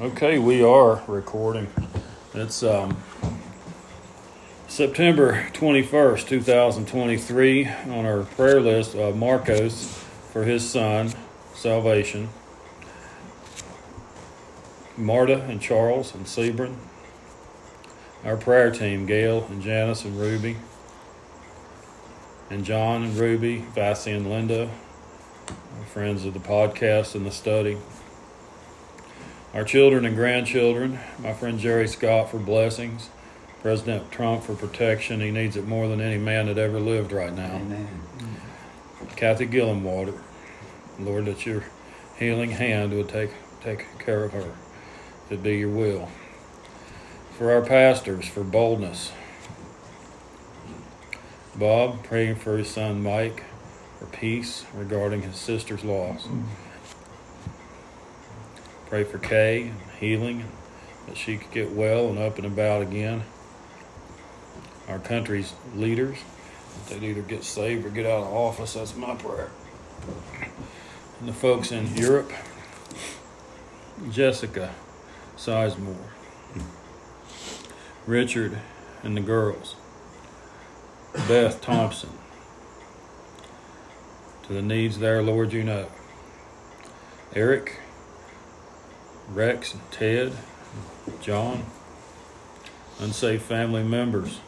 Okay, we are recording. It's um, September 21st, 2023, on our prayer list of Marcos for his son, salvation. Marta and Charles and Sebron. Our prayer team, Gail and Janice and Ruby. And John and Ruby, Vassie and Linda, friends of the podcast and the study our children and grandchildren, my friend Jerry Scott for blessings, President Trump for protection. He needs it more than any man that ever lived right now. Amen. Kathy Gillenwater, Lord, that your healing hand would take take care of her, it be your will. For our pastors, for boldness. Bob, praying for his son Mike, for peace regarding his sister's loss. Pray for Kay and healing, that she could get well and up and about again. Our country's leaders, that they'd either get saved or get out of office. That's my prayer. And the folks in Europe, Jessica Sizemore, Richard and the girls, Beth Thompson. To the needs there, Lord, you know. Eric, Rex, Ted, John, unsafe family members,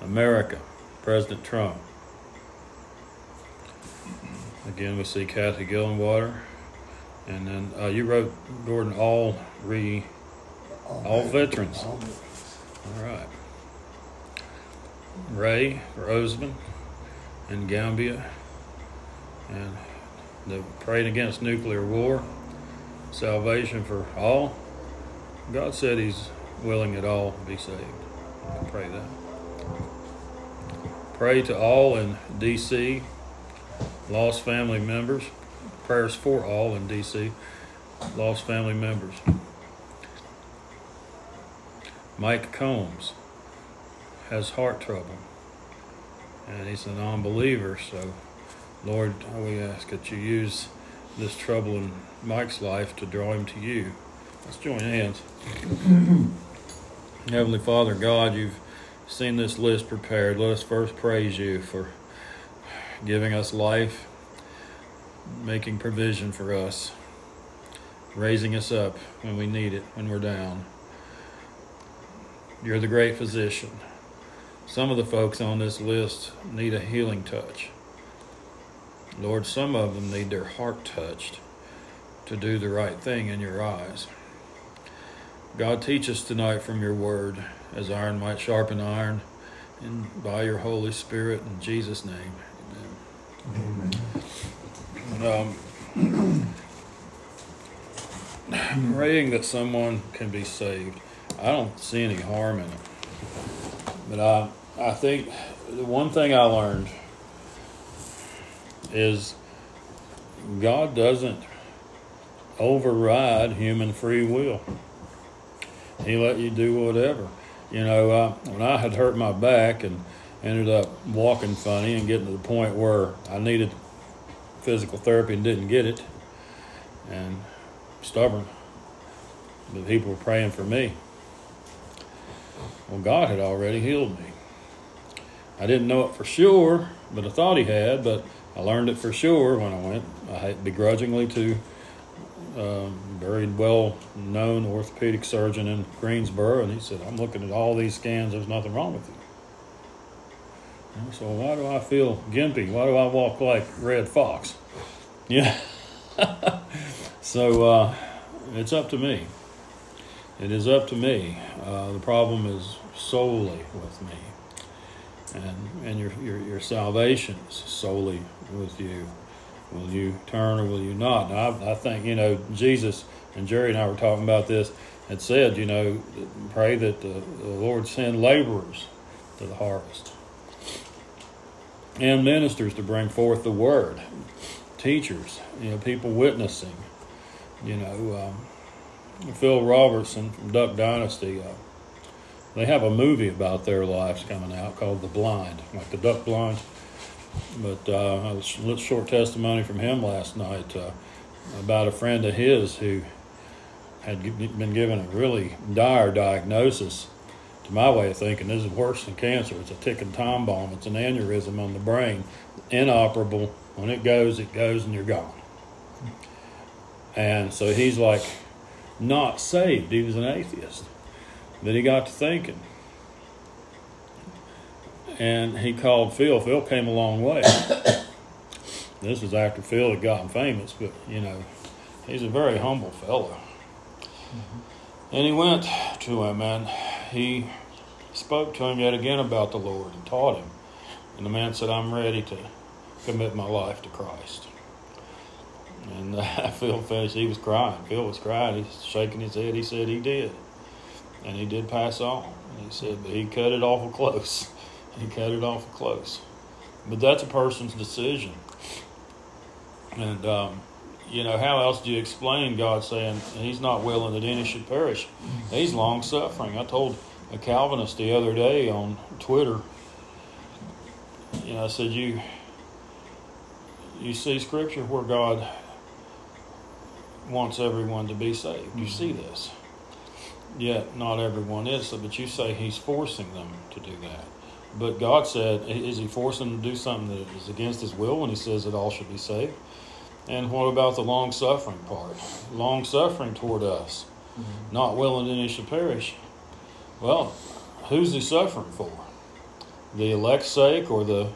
America, President Trump. Again, we see Kathy Gillenwater. And then uh, you wrote, Gordon, all re, all veterans. All veterans. All right. Ray Roseman, and Gambia. And the praying against nuclear war salvation for all. God said He's willing that all be saved. Pray that. Pray to all in D.C., lost family members. Prayers for all in D.C., lost family members. Mike Combs has heart trouble, and he's a non believer, so Lord, we ask that you use this trouble in Mike's life to draw him to you. Let's join hands. Heavenly Father, God, you've seen this list prepared. Let us first praise you for giving us life, making provision for us, raising us up when we need it, when we're down. You're the great physician. Some of the folks on this list need a healing touch. Lord, some of them need their heart touched to do the right thing in your eyes. God, teach us tonight from your word as iron might sharpen iron, and by your Holy Spirit, in Jesus' name. Amen. Amen. Um, praying that someone can be saved, I don't see any harm in it. But I, I think the one thing I learned is God doesn't override human free will. He let you do whatever. You know, when I had hurt my back and ended up walking funny and getting to the point where I needed physical therapy and didn't get it, and stubborn, but people were praying for me. Well, God had already healed me. I didn't know it for sure, but I thought He had, but I learned it for sure when I went, I begrudgingly to um, very well known orthopedic surgeon in Greensboro, and he said, I'm looking at all these scans, there's nothing wrong with you. So, why do I feel gimpy? Why do I walk like Red Fox? Yeah. so, uh, it's up to me. It is up to me. Uh, the problem is solely with me. And, and your, your, your salvation is solely with you. Will you turn or will you not? I, I think, you know, Jesus and Jerry and I were talking about this, had said, you know, pray that the, the Lord send laborers to the harvest and ministers to bring forth the word, teachers, you know, people witnessing. You know, um, Phil Robertson from Duck Dynasty, uh, they have a movie about their lives coming out called The Blind, like the Duck Blind. But uh, a short testimony from him last night uh, about a friend of his who had been given a really dire diagnosis. To my way of thinking, this is worse than cancer. It's a ticking time bomb. It's an aneurysm on the brain, inoperable. When it goes, it goes, and you're gone. And so he's like, not saved. He was an atheist. But he got to thinking. And he called Phil. Phil came a long way. this was after Phil had gotten famous, but you know, he's a very humble fellow. And he went to him and he spoke to him yet again about the Lord and taught him. And the man said, I'm ready to commit my life to Christ. And uh, Phil finished, he was crying. Phil was crying. He's shaking his head. He said he did. And he did pass on. He said, but he cut it awful close. He cut it awful close. But that's a person's decision. And, um, you know, how else do you explain God saying He's not willing that any should perish? He's long suffering. I told a Calvinist the other day on Twitter, you know, I said, You you see scripture where God wants everyone to be saved. You see this. Yet not everyone is, so but you say he's forcing them to do that. But God said, is he forcing them to do something that is against his will when he says that all should be saved? And what about the long suffering part? Long suffering toward us, mm-hmm. not willing that any should perish. Well, who's he suffering for? The elect's sake or the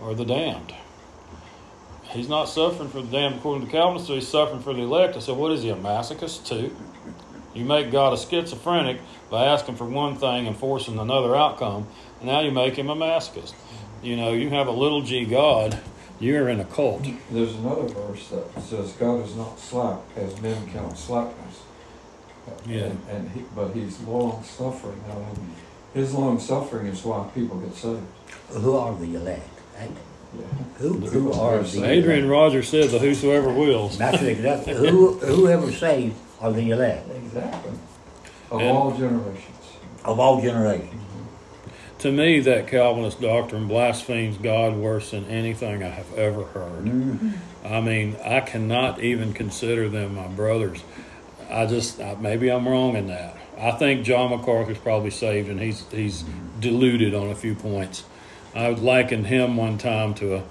or the damned? He's not suffering for the damned according to Calvin, so he's suffering for the elect. I said, what is he, a masochist too? You make God a schizophrenic by asking for one thing and forcing another outcome, and now you make him a masochist. You know, you have a little g God, you're in a cult. There's another verse that says, God is not slack, as men count slackness. Yeah. And, and he, but he's long suffering. Now, his long suffering is why people get saved. Who are the elect? Yeah. Who, who are the Adrian elect? Rogers said the whosoever wills. That's exactly who whoever saved are the elect Exactly. Of And- all generations. of all generations. To me, that Calvinist doctrine blasphemes God worse than anything I have ever heard. Mhm. I mean, I cannot even consider them my brothers. I just I, maybe I'm wrong in that. I think John MacArthur's probably saved, and he's he's deluded on a few points. I likened him one time to a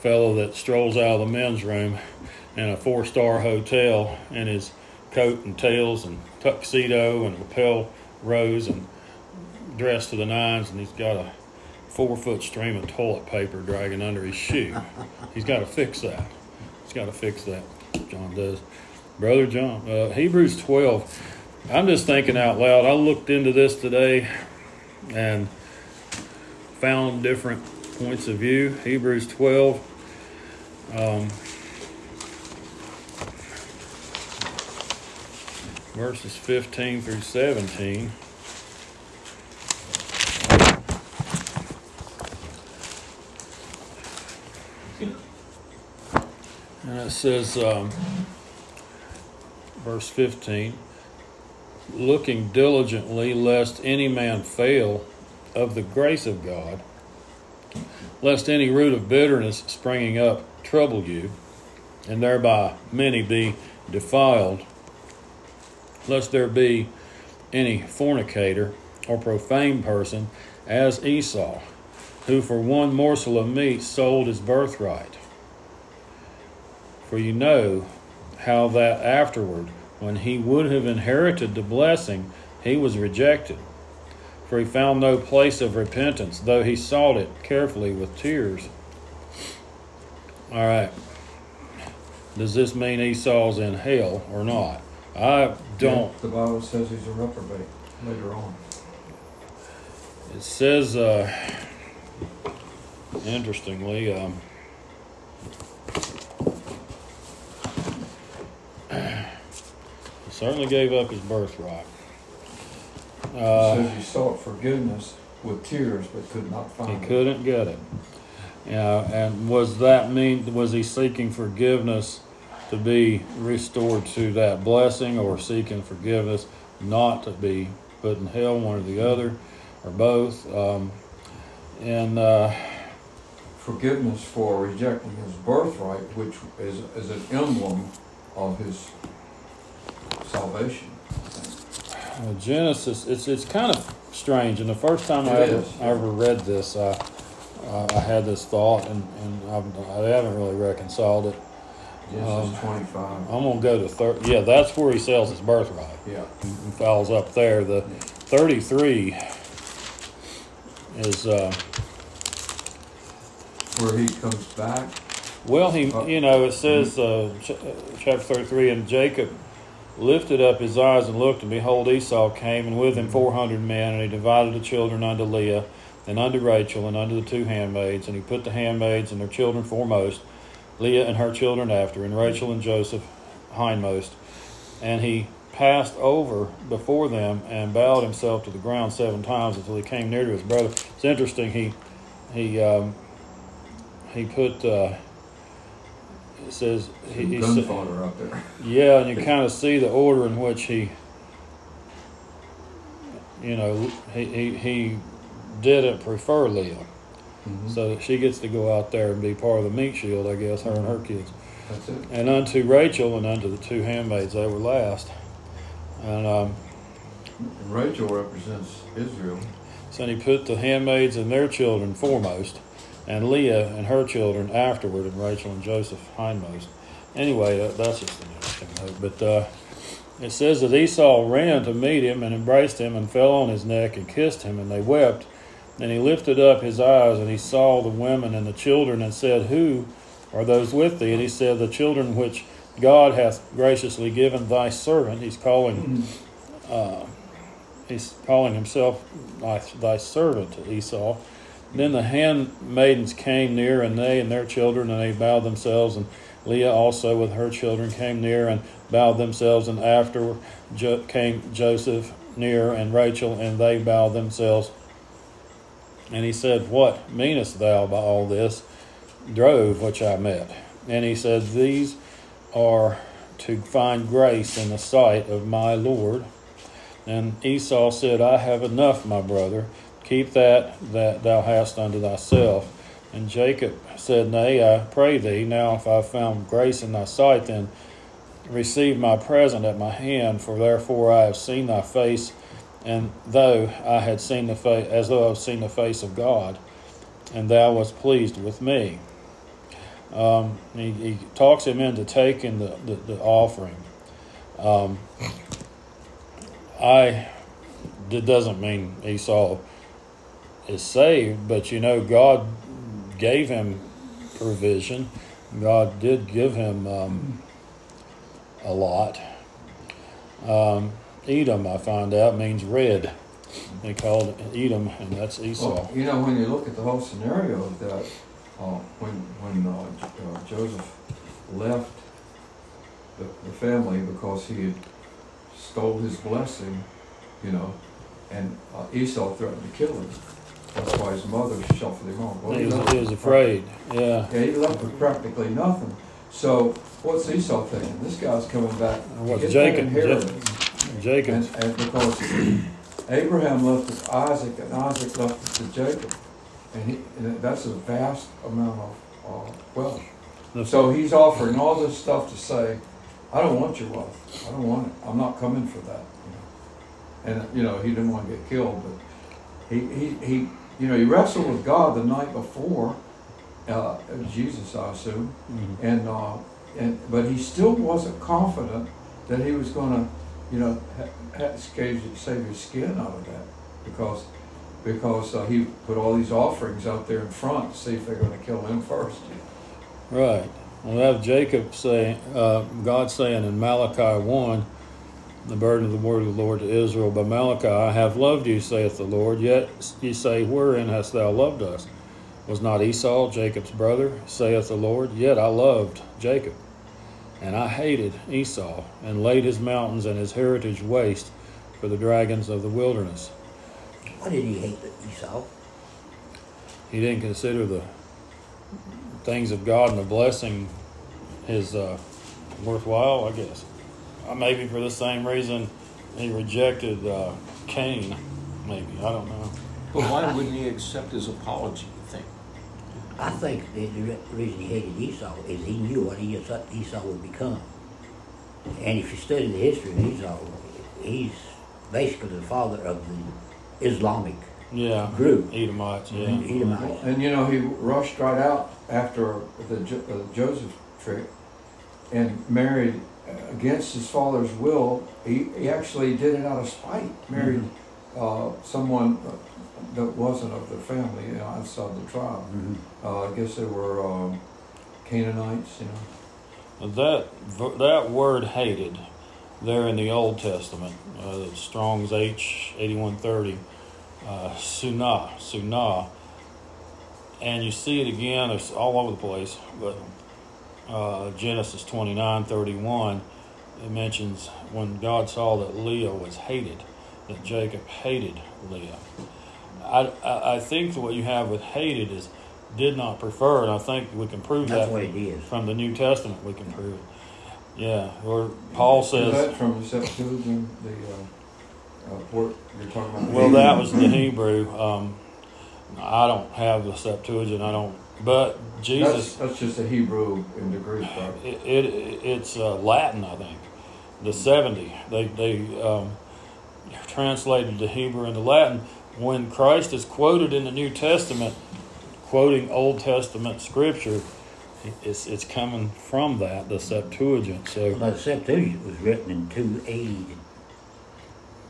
fellow that strolls out of the men's room in a four star hotel and his coat and tails and tuxedo and lapel rose and dressed to the nines, and he's got a four foot stream of toilet paper dragging under his shoe. He's got to fix that. He's got to fix that. John does. Brother John, uh, Hebrews 12. I'm just thinking out loud. I looked into this today and found different points of view. Hebrews 12. Um, verses 15 through 17. And it says, um, verse 15, looking diligently lest any man fail of the grace of God, lest any root of bitterness springing up trouble you, and thereby many be defiled, lest there be any fornicator or profane person as Esau, who for one morsel of meat sold his birthright. For you know how that afterward, when he would have inherited the blessing, he was rejected. For he found no place of repentance, though he sought it carefully with tears. All right. Does this mean Esau's in hell or not? I don't. The Bible says he's a reprobate later on. It says, uh, interestingly, um, he certainly gave up his birthright. It Uh, says he sought forgiveness with tears but could not he find it. He couldn't get it. Yeah, and was that mean? Was he seeking forgiveness to be restored to that blessing, or seeking forgiveness not to be put in hell, one or the other, or both? Um, and uh, Forgiveness for rejecting his birthright, which is, is an emblem of his salvation. salvation. I think. Uh, Genesis, it's it's kind of strange. And the first time I ever. I ever read this, I, I, I had this thought, and, and I haven't really reconciled it. Um, 25. I'm gonna go to thir- Yeah, that's where he sells his birthright. Yeah. and fouls up there. The 33 is uh, Where he comes back. well, he you know it says uh, ch- uh, chapter 33, and Jacob lifted up his eyes and looked, and behold, Esau came, and with him 400 men, and he divided the children unto Leah, and unto Rachel, and unto the two handmaids, and he put the handmaids and their children foremost, Leah and her children after, and Rachel and Joseph hindmost, and he passed over before them and bowed himself to the ground seven times until he came near to his brother. It's interesting. He he um, he put. Uh, it says he, he up there. yeah, and you kind of see the order in which he, you know, he, he, he didn't prefer Leah. Mhm. So that she gets to go out there and be part of the meat shield, I guess, her and her kids. That's it. And unto Rachel and unto the two handmaids, they were last. And um, Rachel represents Israel. so he put the handmaids and their children foremost, and Leah and her children afterward, and Rachel and Joseph hindmost. Anyway, that, that's just an interesting note. But uh, it says that Esau ran to meet him and embraced him and fell on his neck and kissed him, and they wept. And he lifted up his eyes and he saw the women and the children and said, Who are those with thee? And he said, The children which God hath graciously given thy servant. He's calling uh, he's calling himself thy, servant to Esau. then the handmaidens came near, and they and their children, and they bowed themselves. And Leah also with her children came near and bowed themselves. And after jo- came Joseph near, and Rachel, and they bowed themselves. And he said, What meanest thou by all this drove which I met? And he said, These are to find grace in the sight of my Lord. And Esau said, I have enough, my brother. Keep that that thou hast unto thyself. And Jacob said, Nay, I pray thee, now if I have found grace in thy sight, then receive my present at my hand, for therefore I have seen thy face, and though I had seen the face, as though I have seen the face of God, and thou wast pleased with me. Um, he, he talks him into taking the, the, the offering. Um, I it doesn't mean Esau is saved, but you know God gave him provision. God did give him um, a lot. Um, Edom, I find out, means red. They called Edom, and that's Esau. Well, you know, when you look at the whole scenario of that, uh, when when uh, uh, Joseph left the, the family because he had stole his blessing, you know, and uh, Esau threatened to kill him. That's why his mother shuffled him off. Well, he, was, he was afraid. Yeah. Yeah, he left with practically nothing. So what's Esau thinking? This guy's coming back. What's Jacob? Jacob. And, and because Abraham left to Isaac and Isaac left it to Jacob. And, he, and that's a vast amount of uh, wealth. the- So he's offering all this stuff to say, I don't want your wealth. I don't want it. I'm not coming for that. You know? And, you know, he didn't want to get killed, but he, he, he you know, he wrestled with God the night before, uh, Jesus, I assume. Mhm. And, uh, and, but he still wasn't confident that he was gonna, you know, ha- ha- save, save his skin out of that. Because, because uh, he put all these offerings out there in front to see if they're gonna kill him first. Right. Well, we have Jacob saying, uh, God saying in Malachi 1, the burden of the word of the Lord to Israel by Malachi, I have loved you, saith the Lord, yet ye say, Wherein hast thou loved us? Was not Esau Jacob's brother, saith the Lord? Yet I loved Jacob, and I hated Esau, and laid his mountains and his heritage waste for the dragons of the wilderness. Why did he hate Esau? He didn't consider the things of God and the blessing his uh, worthwhile, I guess. Uh, maybe for the same reason he rejected uh, Cain. Maybe I don't know. But why wouldn't he accept his apology, you think? I think the the reason he hated Esau is he knew what Esau, Esau would become. And if you study the history of Esau, he's basically the father of the Islamic Yeah. group, Edomites, yeah. Edomites. And you know, he rushed right out after the Jo- uh, Joseph trick and married against his father's will. He, he actually did it out of spite. Married uh, someone uh, that wasn't of the family, you know, outside the tribe. Mhm. Uh, I guess they were um, Canaanites, you know. That that word hated, there in the Old Testament, uh, Strong's H eighty one thirty, uh, sunnah, sunnah, and you see it again. It's all over the place, but uh, Genesis twenty nine thirty one, it mentions when God saw that Leah was hated, that Jacob hated Leah. I, I, I think that what you have with hated is did not prefer, and I think we can prove That's that what it is. from the New Testament we can prove it. Yeah, where Paul Is says, that from the Septuagint, the uh, uh, word you're talking about? well, that was the Hebrew. Um, I don't have the Septuagint. I don't, but That's, Jesus, that's just a Hebrew in the Greek, right? it, it it's uh, Latin, I think. The seventy, they they um, translated the Hebrew into Latin. When Christ is quoted in the New Testament, quoting Old Testament scripture, it's it's coming from that the Septuagint. So. But the Septuagint was written in 280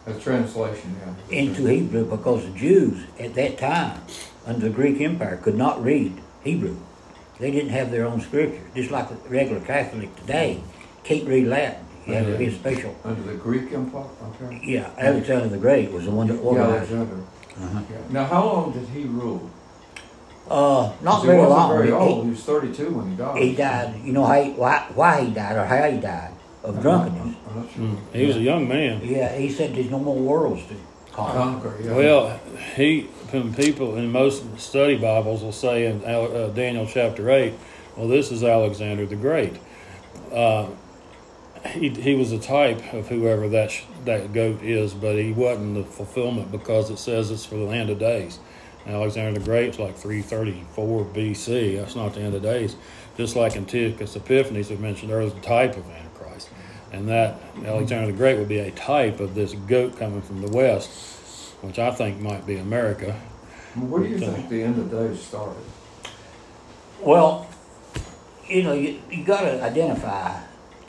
A translation, yeah. into Hebrew because the Jews at that time, under the Greek Empire, could not read Hebrew. They didn't have their own scripture, just like the regular Catholic today can't read Latin. You have to be special. Under the Greek Empire, okay. Yeah, Alexander the Great was the one that Yeah, organized. it. Alexander. Uh-huh. Now, how long did he rule? Uh, 'Cause not he very wasn't long. very He- old. He was 32 when he died. He, he died. You know how he, why, why he died or how he died of I'm drunkenness. not- I'm not sure. Mm. He was a young man. Yeah, he said there's no more worlds to conquer. Conquer, yeah. Well, he when people in most study Bibles will say in uh, Daniel chapter eight, well, this is Alexander the Great. Uh, he he was a type of whoever that sh- that goat is, but he wasn't the fulfillment because it says it's for the end of days. Alexander the Great's like 334 BC. That's not the end of days. Just like Antiochus Epiphanes, we mentioned earlier, the type of Antichrist. And that Alexander the Great would be a type of this goat coming from the west, which I think might be America. Where do you Okay. think the end of days started? Well, you know, you, you got to identify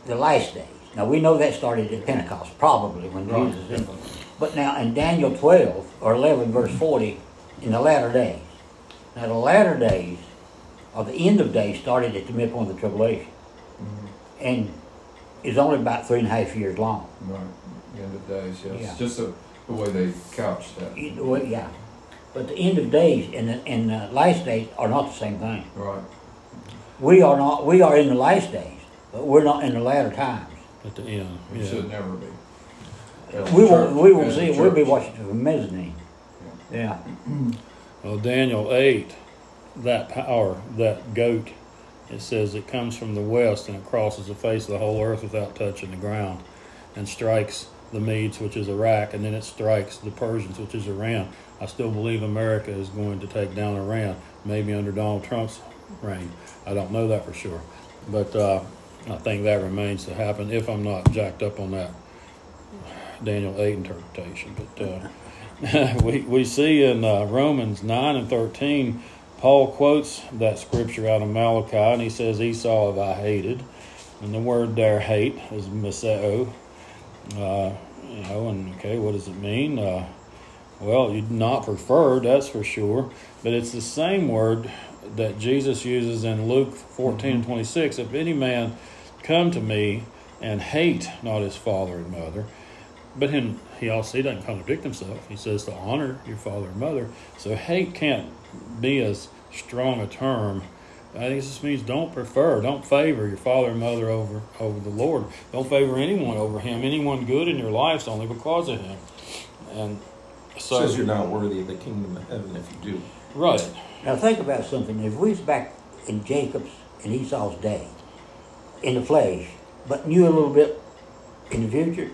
the last days. Now, we know that started at Pentecost, probably when Right. Jesus. In, but now, in Daniel 12 or 11, verse 40, in the latter days. Now, the latter days, or the end of days, started at the midpoint of the tribulation. Mm-hmm. And is only about three and a half years long. Right, the end of days, yes. Yeah. Just the, the way they couched that. Know, well, yeah. But the end of days and the, and the last days are not the same thing. Right. We are not. We are in the last days, but we're not in the latter times. At the end, It yeah. should never be. As We won't. We won't see it. We'll be watching from mezzanine. Yeah. Well, Daniel 8, that power, that goat, it says it comes from the west and it crosses the face of the whole earth without touching the ground and strikes the Medes, which is Iraq, and then it strikes the Persians, which is Iran. I still believe America is going to take down Iran, maybe under Donald Trump's reign. I don't know that for sure. But uh, I think that remains to happen if I'm not jacked up on that Daniel 8 interpretation. But uh, we, we see in uh, Romans 9 and 13, Paul quotes that scripture out of Malachi, and he says, Esau have I hated. And the word there, hate, is miseo. Uh, you know, and okay, what does it mean? Uh, well, you'd not preferred, that's for sure. But it's the same word that Jesus uses in Luke 14 and 26. If any man come to me and hate not his father and mother, but him, he also he doesn't contradict himself. He says to honor your father and mother. So hate can't be as strong a term. I think it just means don't prefer, don't favor your father and mother over over the Lord. Don't favor anyone over Him. Anyone good in your life's only because of Him. And so Says you're not worthy of the kingdom of heaven if you do. right, Now think about something. If we was back in Jacob's and Esau's day, in the flesh, but knew a little bit in the future,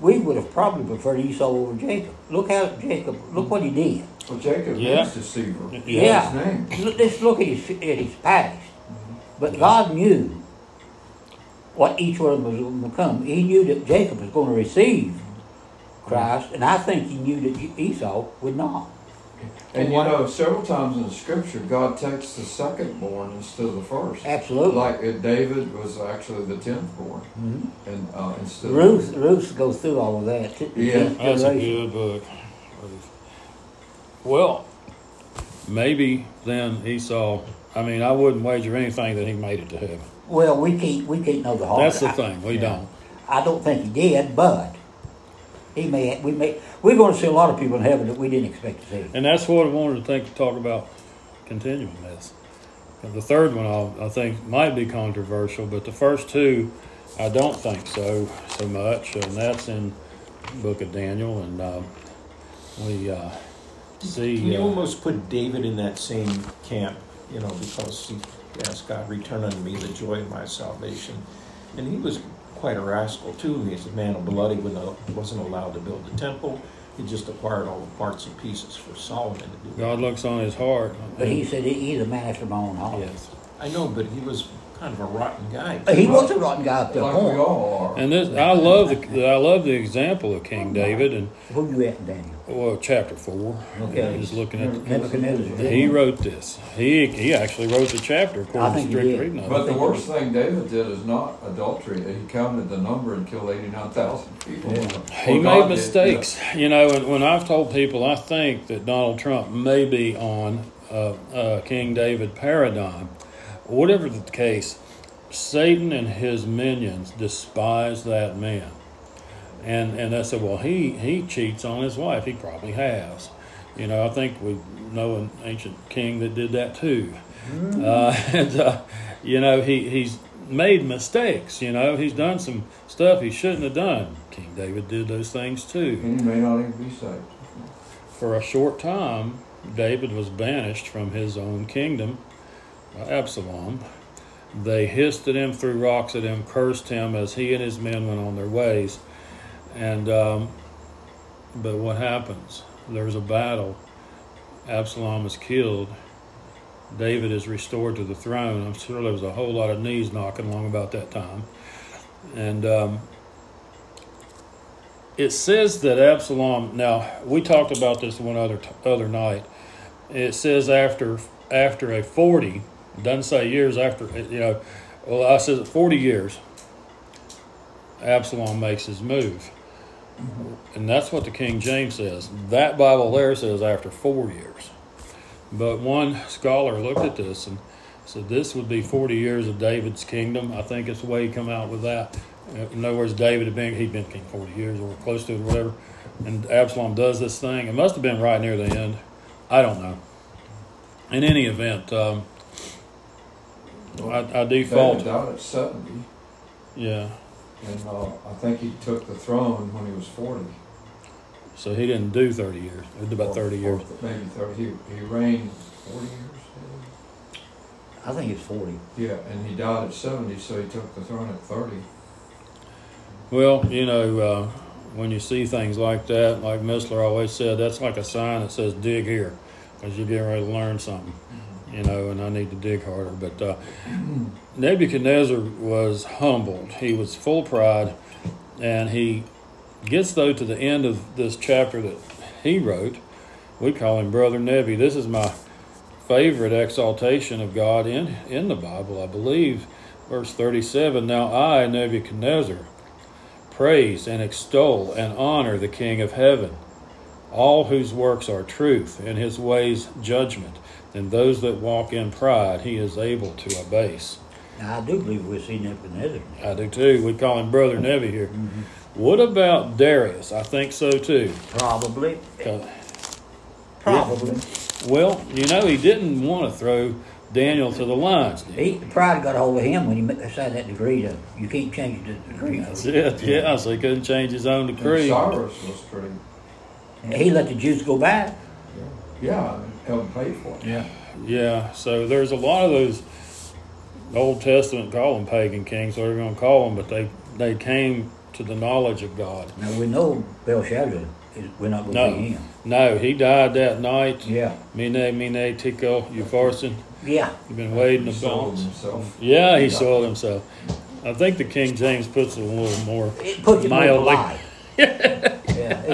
we would have probably preferred Esau over Jacob. Look how Jacob. Look what he did. Well, Jacob Yeah. is deceiver. Yeah. Yeah. His name. Look, just look at his, at his past. Mm-hmm. But God knew what each one of them was going to become. He knew that Jacob was going to receive Christ, and I think he knew that Esau would not. And you know, several times in the scripture, God takes the second born instead of the first. Absolutely. Like uh, David was actually the tenth born, Mhm. and uh, instead Ruth, of Ruth goes through all of that. t- Yeah. That's a good book. Well, maybe then Esau. I mean, I wouldn't wager anything that he made it to heaven. Well, we can't we can't know the heart. That's the thing. We yeah. don't. I don't think he did, but he may. We may. We're going to see a lot of people in heaven that we didn't expect to see. And that's what I wanted to think to talk about continuing this. And the third one I'll, I think might be controversial, but the first two I don't think so so much, and that's in the book of Daniel, and uh, we uh, see. Can you uh, almost put David in that same camp, you know, because he asked God, return unto me the joy of my salvation. And he was quite a rascal too. He's a man of blood. He wasn't allowed to build the temple. He just acquired all the parts and pieces for Solomon to do. God looks on his heart. But he said he's a man after my own heart. Yes. I know, but he was kind of a rotten guy. But He was a rotten guy up to a like we point. all are. And this, I love the I love the example of King David, and Who you at, Daniel? well, chapter four. Okay. He's looking at. The, Nebuchadnezzar. he wrote this. He he actually wrote the chapter I according to think he strict did. reading of But the worst thing David did is not adultery. He counted the number and killed eighty-nine thousand people. Yeah. He Well, made God did, mistakes, you know. And when I've told people, I think that Donald Trump may be on uh, uh, King David paradigm. Whatever the case, Satan and his minions despise that man. And and I said, well, he he cheats on his wife. He probably has. You know, I think we know an ancient king that did that too. Uh, and uh, you know, he he's made mistakes. You know, he's done some stuff he shouldn't have done. King David did those things too. He may not even be saved. For a short time, David was banished from his own kingdom Absalom. They hissed at him, threw rocks at him, cursed him as he and his men went on their ways. And um, but what happens? There's a battle. Absalom is killed. David is restored to the throne. I'm sure there was a whole lot of knees knocking along about that time. And um, it says that Absalom. Now we talked about this one other other night. It says after after a forty, doesn't say years after. You know, well I said forty years. Absalom makes his move, and that's what the King James says. That Bible there says after four years. But one scholar looked at this and said this would be 40 years of David's kingdom. I think it's the way he come out with that. Uh, In other words, David had been he'd been king 40 years or close to it, or whatever. And Absalom does this thing. It must have been right near the end. I don't know. In any event, um, I, I default. David died at seventy, Yeah. and uh, I think he took the throne when he was forty. So he didn't do 30 years. He did about 30 years. Maybe thirty. He, he reigned forty years. I think it's forty. Yeah, and he died at seventy, so he took the throne at thirty. Well, you know, uh, when you see things like that, like Missler always said, that's like a sign that says dig here, because you're getting ready to learn something, you know, and I need to dig harder. But uh, Nebuchadnezzar was humbled, he was full pride, and he gets, though, to the end of this chapter that he wrote. We call him Brother Nebi. This is my favorite exaltation of God in, in the Bible, I believe. Verse 37 Now I, Nebuchadnezzar, praise and extol and honor the King of heaven, all whose works are truth, and his ways judgment, and those that walk in pride he is able to abase. Now I do believe we'll see Nebuchadnezzar. I do too. We call him Brother Nevi here. Mm-hmm. What about Darius? I think so too. Probably. 'Cause- Probably. Well, you know, he didn't want to throw Daniel to the lions. did he? He, pride got a hold of him when he ma- signed that decree. To, you can't change the decree. That's it. Yeah, so he couldn't change his own And decree. Cyrus was pretty. He let the Jews go back. Yeah, and helped pay for it. Yeah. Yeah, so there's a lot of those Old Testament call them pagan kings, whatever you want to call them, but they they came to the knowledge of God. Now we know Belshazzar. We're not going to No. pay him. No, he died that night. Yeah. Mene, mene, tico, upharsin. Yeah. You've been waiting He sold himself. Yeah, he soiled himself. I think the King James puts it a little more. It more Mildly. polite. Yeah.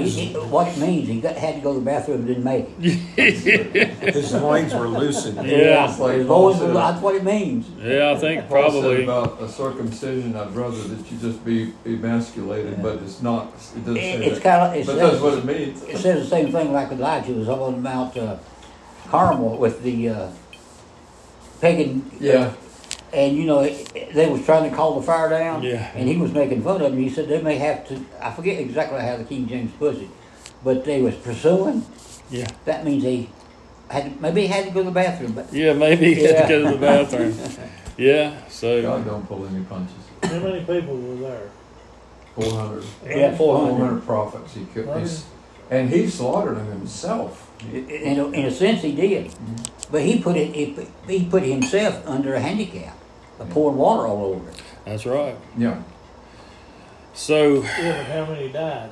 He- he- what it means, he got, had to go to the bathroom and didn't make it. His loins were loosened. Yeah. It's like His Paul said- that's what it means. Yeah, I think Paul said probably. about a circumcision, I'd rather that you just be emasculated, but it's not, it doesn't It- say it's that. kind of, it But that's what it means. it says the same thing like Elijah was on Mount uh, Carmel with the uh, pagan. Yeah, And you know, it, it- they was trying to call the fire down. Yeah. And he was making fun of them. He said they may have to. I forget exactly how the King James puts it, but they was pursuing. Yeah. That means they had maybe he had to go to the bathroom, but Yeah, maybe he had to go to the bathroom. yeah, so. God don't pull any punches. How many people were there? Four hundred. yeah, four Four hundred. hundred prophets he killed, He's- and he slaughtered them himself. In a, in a sense, he did, mm-hmm. but he put it. He put himself under a handicap, of pouring water all over it. That's right. Yeah, So, Yeah, but how many died?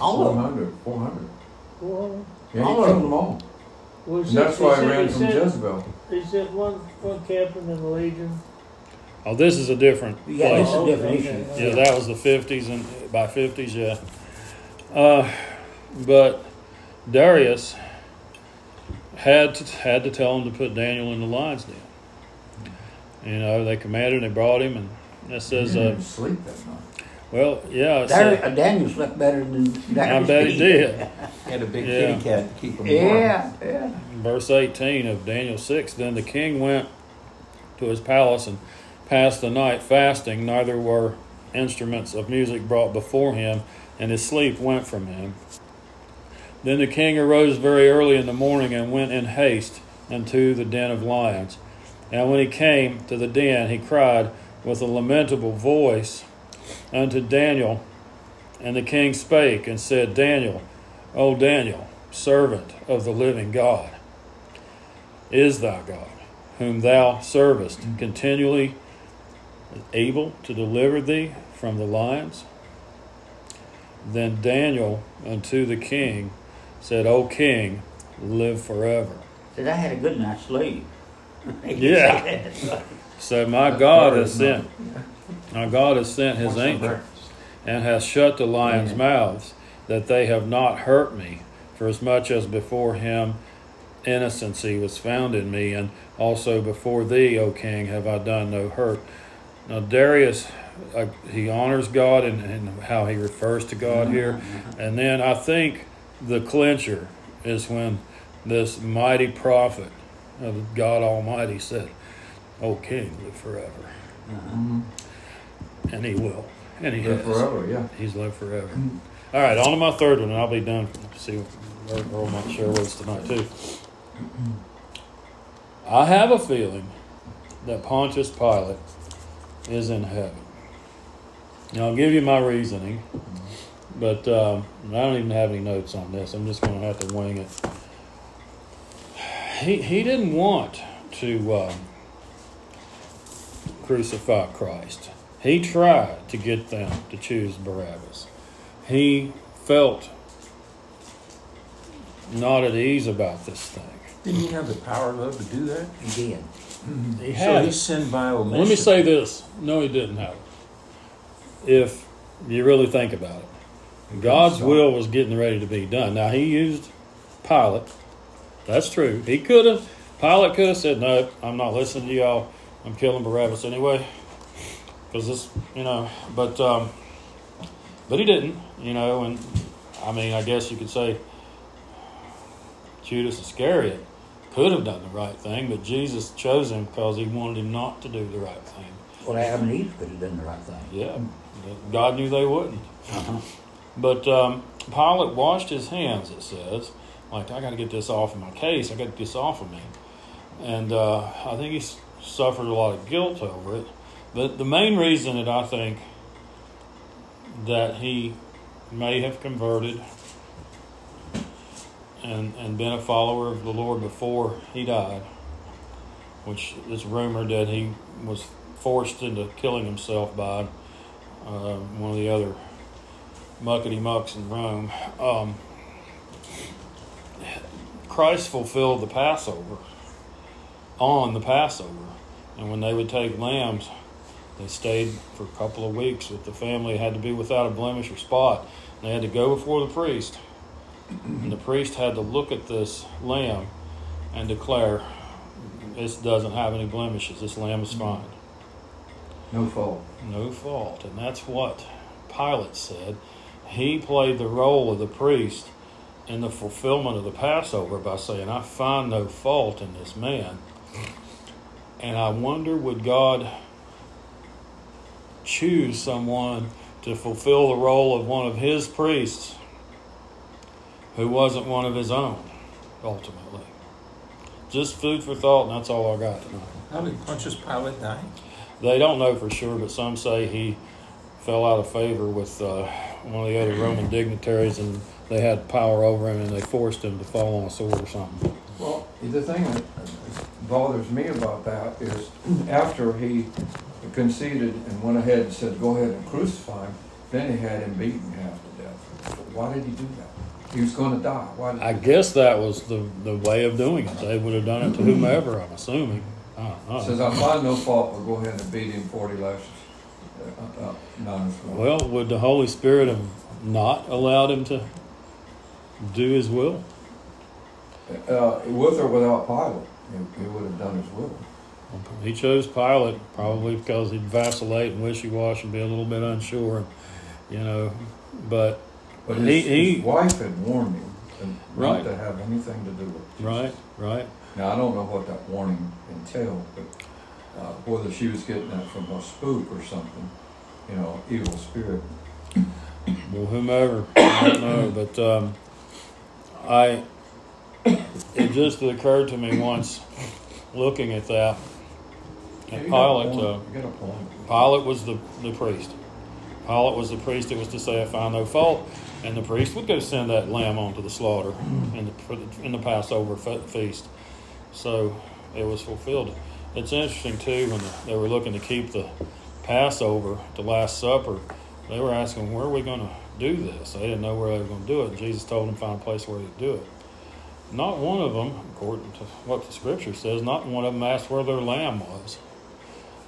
All four of them. hundred, four hundred. Well, Yeah, All he of killed them. them all. was And that's it- why he he ran from said- Jezebel. He said one, one captain in the Legion. oh, this is a different Yeah, place. this is a Oh, different okay. Yeah, that was the fifties and by fifties, yeah. Uh, but Darius had to had to tell him to put Daniel in the lion's den. You know, they commanded, and they brought him, and that says, uh, didn't sleep that night. well, yeah, it Dar- said, uh, Daniel slept better than I Darius bet he did. Had a big Yeah. kitty cat to keep him warm. Yeah, yeah. Verse eighteen of Daniel six. Then the king went to his palace and passed the night fasting. Neither were instruments of music brought before him, and his sleep went from him. Then the king arose very early in the morning and went in haste unto the den of lions. And when he came to the den, he cried with a lamentable voice unto Daniel. And the king spake and said, Daniel, O Daniel, servant of the living God, is thy God, whom thou servest continually, able to deliver thee from the lions? Then Daniel unto the king said, O king, live forever. Said I had a good night's sleep. Yeah. So my God has sent, my God has sent his angel and has shut the lions' mouths, that they have not hurt me, for as much as before him innocency was found in me, and also before thee, O king, have I done no hurt. Now Darius, uh, he honors God and, and how he refers to God here, and then I think the clincher is when this mighty prophet of God Almighty said, "O king, live forever," Mhm. and he will, and he Live has. forever, yeah. He's lived forever. All right, on to my third one, and I'll be done. See, Earl Earl might share with us tonight too. I have a feeling that Pontius Pilate is in heaven. Now, I'll give you my reasoning, but um, I don't even have any notes on this. I'm just going to have to wing it. He he didn't want to um, crucify Christ. He tried to get them to choose Barabbas. He felt not at ease about this thing. Didn't he have the power, though, to do that? He did. He So he it. sinned by omission. Let me say this. No, he didn't have it. If you really think about it, God's will was getting ready to be done. Now, he used Pilate. That's true. He could have, Pilate could have said, No, I'm not listening to y'all. I'm killing Barabbas anyway. Because this, you know, but, um, but he didn't, you know, and I mean, I guess you could say Judas Iscariot could have done the right thing, but Jesus chose him because he wanted him not to do the right thing. Well, Adam and Eve could have done the right thing. Yeah, God knew they wouldn't. Uh-huh. But um, Pilate washed his hands, it says. Like, I got to get this off of my case. I got to get this off of me. And uh, I think he suffered a lot of guilt over it. But the main reason that I think that he may have converted and, and been a follower of the Lord before he died, which is rumored that he was forced into killing himself by uh, one of the other muckety mucks in Rome. Um, Christ fulfilled the Passover on the Passover, and when they would take lambs They stayed for a couple of weeks with the family. Had to be without a blemish or spot. They had to go before the priest, and the priest had to look at this lamb and declare, "This doesn't have any blemishes. This lamb is mm-hmm. fine, No fault. no fault." And that's what Pilate said. He played the role of the priest in the fulfillment of the Passover by saying, "I find no fault in this man." And I wonder, would God choose someone to fulfill the role of one of his priests who wasn't one of his own, ultimately? Just food for thought, and that's all I got tonight. How did Pontius Pilate die? They don't know for sure, but some say he fell out of favor with uh, one of the other Roman dignitaries, and they had power over him, and they forced him to fall on a sword or something. Well, the thing that bothers me about that is after he conceded and went ahead and said, go ahead and crucify him, then he had him beaten half to death. Why did he do that? He was going to die. Why? I guess that was the, the way of doing it. They would have done it to whomever, I'm assuming. I know. Says, I find no fault, but go ahead and beat him 40 lashes. Uh, uh, wrong. Well, would the Holy Spirit have not allowed him to do his will? Uh, with or without Pilate, he, he would have done his will. He chose Pilate probably because he'd vacillate and wishy-washy and be a little bit unsure, you know. But But his, He- he- his wife had warned him Right. not to have anything to do with Jesus. right, right. Now, I don't know what that warning entailed, but uh, whether she was getting that from a spook or something, you know, evil spirit. Well, whomever, I don't know, but um, I it just occurred to me once looking at that. Yeah, That you got a Pilate, uh, point. You got a point. Pilate was the, the priest. Pilate was the priest that was to say, I find no fault. And the priest would go send that lamb on to the slaughter in the, in the Passover feast. So it was fulfilled. It's interesting, too, when they were looking to keep the Passover, the Last Supper, they were asking, where are we going to do this? They didn't know where they were going to do it. Jesus told them, find a place where to do it. Not one of them, according to what the scripture says, not one of them asked where their lamb was.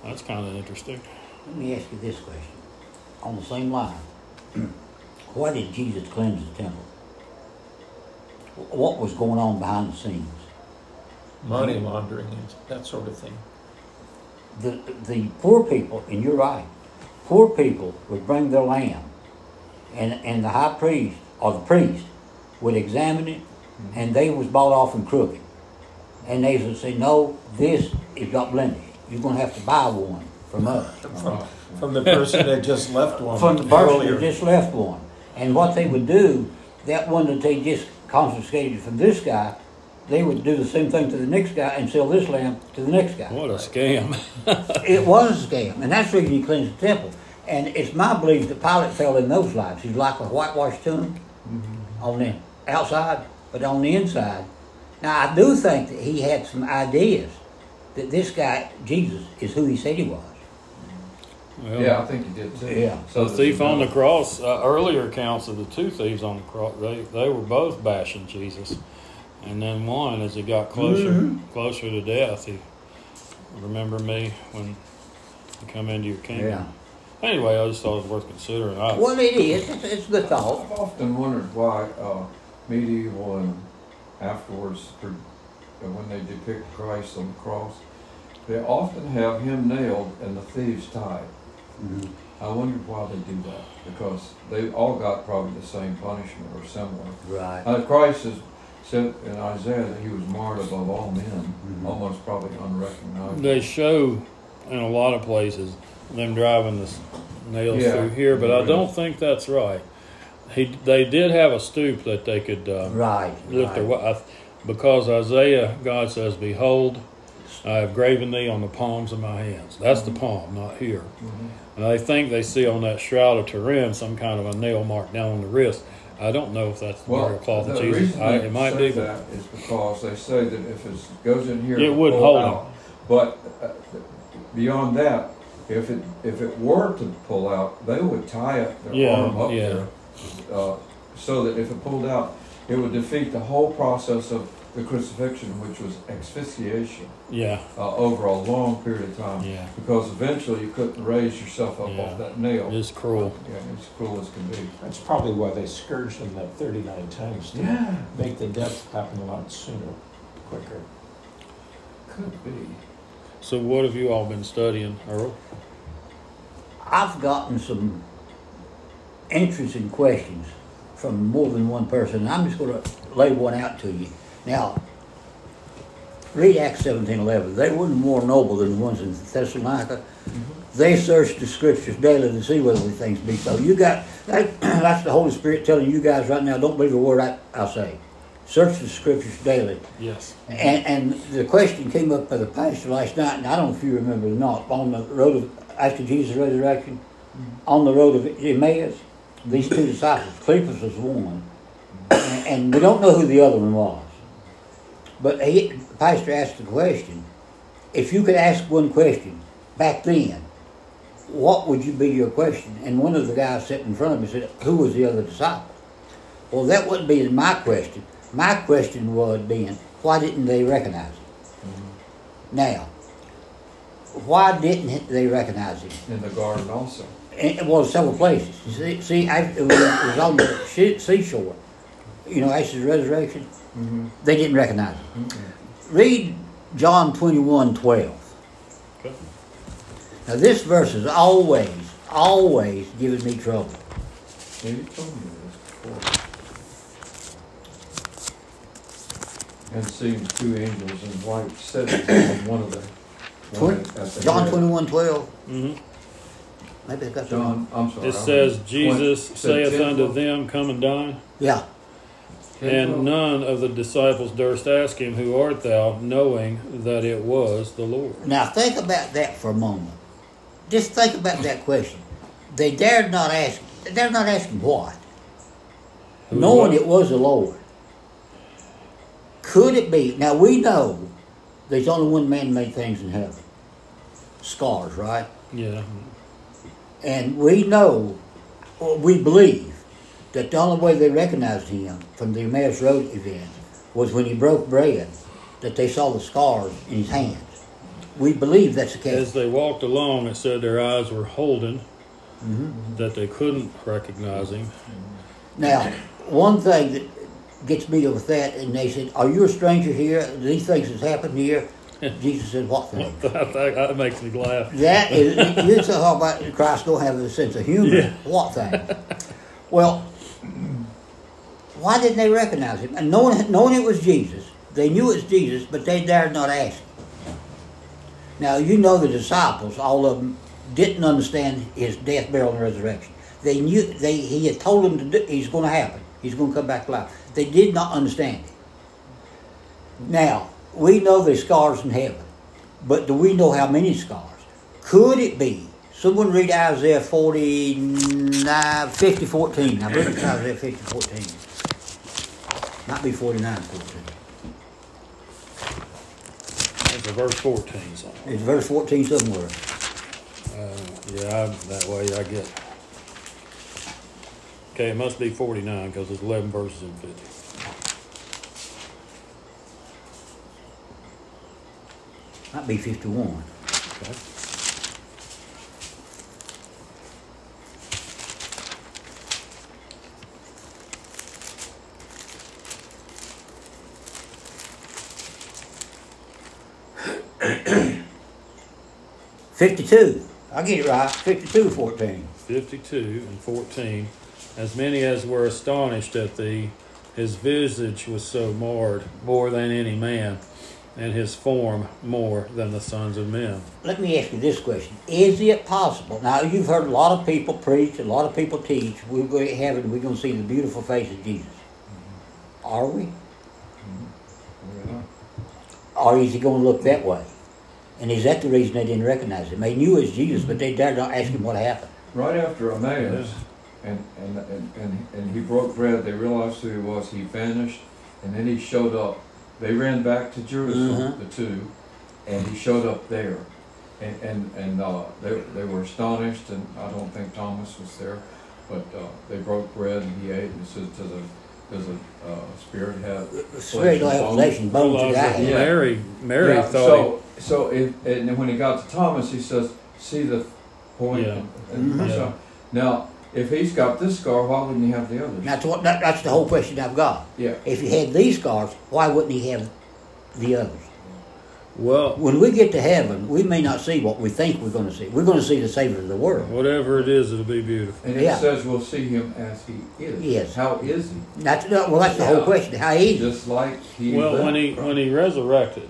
That's kind of interesting. Let me ask you this question. On the same line, why did Jesus cleanse the temple? What was going on behind the scenes? Money laundering and that sort of thing. The, the poor people, and you're right, poor people would bring their lamb, and, and the high priest, or the priest, would examine it, and they was bought off and crooked. And they would say, no, this is got blemish. You're going to have to buy one from us. From, from the person that just left one from the person earlier. who just left one. And what they would do, that one that they just confiscated from this guy, they would do the same thing to the next guy and sell this lamb to the next guy. What a scam. It was a scam, and that's the reason he cleansed the temple. And it's my belief that Pilate fell in those lives. He's like a whitewashed tomb on the outside, but on the inside. Now, I do think that he had some ideas that this guy, Jesus, is who he said he was. Well, Yeah, I think he did too. Yeah. So the thief on the cross, uh, earlier accounts of the two thieves on the cross, they, they were both bashing Jesus. And then one, as he got closer, closer to death, he, remember me when you come into your kingdom. Anyway, I just thought it was worth considering. I, Well, it is. It's, it's a good thought. I've often wondered why uh, medieval and afterwards, per- uh, when they depict Christ on the cross, they often have him nailed and the thieves tied. I wondered why they do that because they all got probably the same punishment or similar. Right. Uh, Christ is said in Isaiah that he was marred above all men, Mhm. almost probably unrecognizable. they show in a lot of places them driving the nails Yeah. through here, but I don't think that's right. He, they did have a stoop that they could uh, Right. lift their right. I- because Isaiah, God says, "Behold, I have graven thee on the palms of my hands." That's the palm, not here. Mhm. And I think they see on that shroud of Turin some kind of a nail mark down on the wrist. I don't know if that's the Well, burial cloth of the Jesus. reason I, they it might be, that is because they say that if it goes in here, It wouldn't hold out. But uh, beyond that, if it if it were to pull out, they would tie it their Yeah, arm up yeah. there, uh, so that if it pulled out, it would defeat the whole process of the crucifixion, which was asphyxiation, Yeah, uh, over a long period of time. yeah. Because eventually you couldn't raise yourself up Yeah. off that nail. It's cruel. Yeah, it's cruel as can be. That's probably why they scourged him that thirty-nine times to make the death happen a lot sooner, quicker. Could be. So what have you all been studying, Earl? I've gotten some interesting questions from more than one person. and I'm just going to lay one out to you. Now, read Acts seventeen eleven. They weren't more noble than the ones in Thessalonica. Mm-hmm. They searched the scriptures daily to see whether these things be so. You got that, that's the Holy Spirit telling you guys right now. Don't believe a word I, I say. Search the scriptures daily. Yes. And, and the question came up by the pastor last night, and I don't know if you remember or not, on the road of, after Jesus' resurrection, on the road of Emmaus, these two disciples, Cleopas was one, and, and we don't know who the other one was. But he, the pastor asked the question, if you could ask one question back then, what would you be your question? And one of the guys sitting in front of me said, who was the other disciple? Well, that wouldn't be my question. My question would be, why didn't they recognize him? Mm-hmm. Now, why didn't they recognize him? In the garden also. And, well, several places. See, see I, it, was, it was on the seashore. You know, after the resurrection, mm-hmm. they didn't recognize him. Mm-hmm. Read John 21, 12. Okay. Now, this verse has always, always given me trouble. Told me this before. And seeing two angels in white sitting on one of them 20, John twenty-one, twelve, Mm-hmm. maybe I got wrong. John, I'm sorry. It says, Jesus saith unto them, Come and dine. Yeah, And none of the disciples durst ask him, Who art thou? knowing that it was the Lord. now think about that for a moment. Just think about that question. They dared not ask, They're not asking what, Who knowing was- it was the Lord. Could it be, now we know there's only one man made things in heaven. Scars, right? Yeah. And we know, or we believe, that the only way they recognized him from the Emmaus Road event was when he broke bread, that they saw the scars in his hands. We believe that's the case. As they walked along, it said their eyes were holden, Mhm. that they couldn't recognize him. Now, one thing that gets me with that, and they said, "Are you a stranger here? These things has happened here." Jesus said, "What thing?" that, that makes me laugh. That is, you talk about Christ don't have a sense of humor. Yeah. What thing? Well, why didn't they recognize him? And knowing, knowing it was Jesus, they knew it was Jesus, but they dared not ask him. Now, you know the disciples, all of them, didn't understand his death, burial, and resurrection. They knew they he had told them to do, he's going to happen. He's going to come back alive. They did not understand it. Now we know there's scars in heaven, but do we know how many scars? Could it be? Someone read Isaiah 49, 50, 14. I believe it's Isaiah 50, 14. Might be 49, 14. That's a verse 14 song. It's verse 14 somewhere. Uh, yeah, I, that way I get. Okay, it must be 49 because it's 11 verses in 50. Might be 51. Okay. Fifty-two. I get it right. Fifty-two, fourteen. 52 and 14. As many as were astonished at thee, his visage was so marred, more than any man, and his form more than the sons of men. Let me ask you this question: Is it possible? Now you've heard a lot of people preach, a lot of people teach. We're going to heaven. We're going to see the beautiful face of Jesus. Are we? Yeah. Or is he going to look that way? And is that the reason they didn't recognize him? They knew it was Jesus, but they dared not ask him what happened. Right after Emmaus, and, and, and, and, and he broke bread, they realized who he was, he vanished, and then he showed up. They ran back to Jerusalem, Mhm. the two, and he showed up there. And, and, and uh, they, they were astonished, and I don't think Thomas was there, but uh, they broke bread and he ate and said to the does a uh, spirit have? Spirit flesh and flesh and bones Well, to I was- Yeah. Mary, Mary Yeah, thought so, so if, and when he got to Thomas, he says, "See the point." Yeah. And, and Mhm. so- Now, if he's got this scar, why wouldn't he have the others? That's what. That, that's the whole question I've got. yeah. If he had these scars, why wouldn't he have the others? well, When we get to heaven, we may not see what we think we're going to see. We're going to see the Savior of the world. whatever it is, it'll be beautiful. And it Yeah. says we'll see him as he is. Yes. How is he? That's no, well. That's the whole question. How easy? Just like he. Is. Well, left when he from- when he resurrected,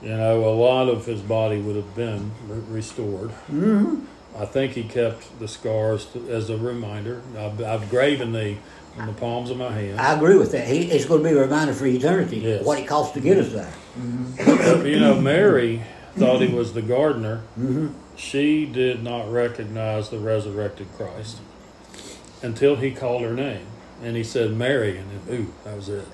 you know, a lot of his body would have been re- restored. hmm I think he kept the scars to, as a reminder. I've, I've graven the on the palms of my hand. I agree with that. He, it's going to be a reminder for eternity Yes. what it costs to get us there. Mhm. you know, Mary thought he was the gardener. hmm She did not recognize the resurrected Christ until he called her name, and he said Mary, and then, ooh, that was it.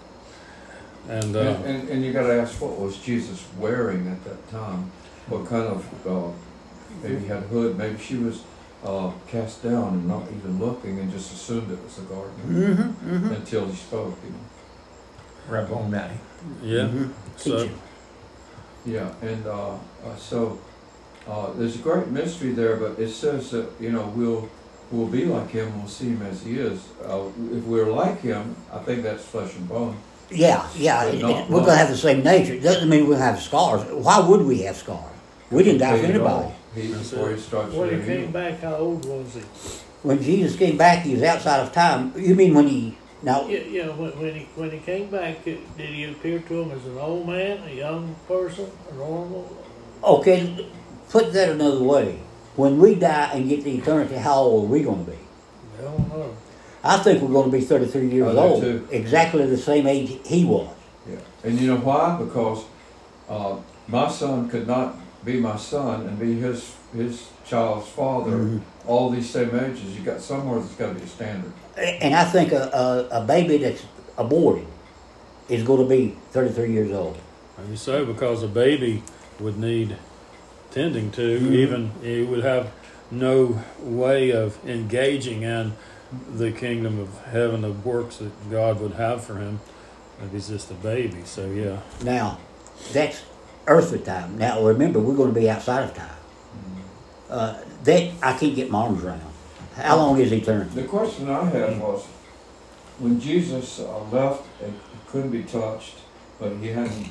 And uh, And, and, and you got to ask, what was Jesus wearing at that time? What kind of uh, maybe he had a hood? Maybe she was uh, cast down and not even looking, and just assumed it was the gardener hmm hmm until he spoke. You know. Rabboni. yeah, hmm so Yeah, and uh, uh, so uh, there's a great mystery there, but it says that you know we'll we'll be like him, we'll see him as he is. Uh, if we're like him, I think that's flesh and bone. Yeah, yeah. Not- we're going to have the same nature. It doesn't mean we'll have scars. Why would we have scars? We didn't die for Paid all. anybody. He, before he starts When he came heal. back, how old was he? When Jesus came back, he was outside of time. You mean when he now? Yeah, yeah. When, when he when he came back, did he appear to him as an old man, a young person, a normal? Okay, put that another way. When we die and get to eternity, how old are we going to be? I don't know. I think we're going to be 33 years I old, too. exactly the same age he was. Yeah, and you know why? Because uh, my son could not be my son and be his his child's father. Mhm. All these same ages, you got somewhere that's got to be a standard. And I think a, a, a baby that's aborted is going to be 33 years old. maybe so because a baby would need tending to. Mhm. Even he would have no way of engaging in the kingdom of heaven, the works that God would have for him. If he's just a baby, so yeah. Now, that's earthly time. Now, remember, we're going to be outside of time. Uh, that I can't get my arms around. How long is eternity? The question I had was, when Jesus uh, left and couldn't be touched, but he hadn't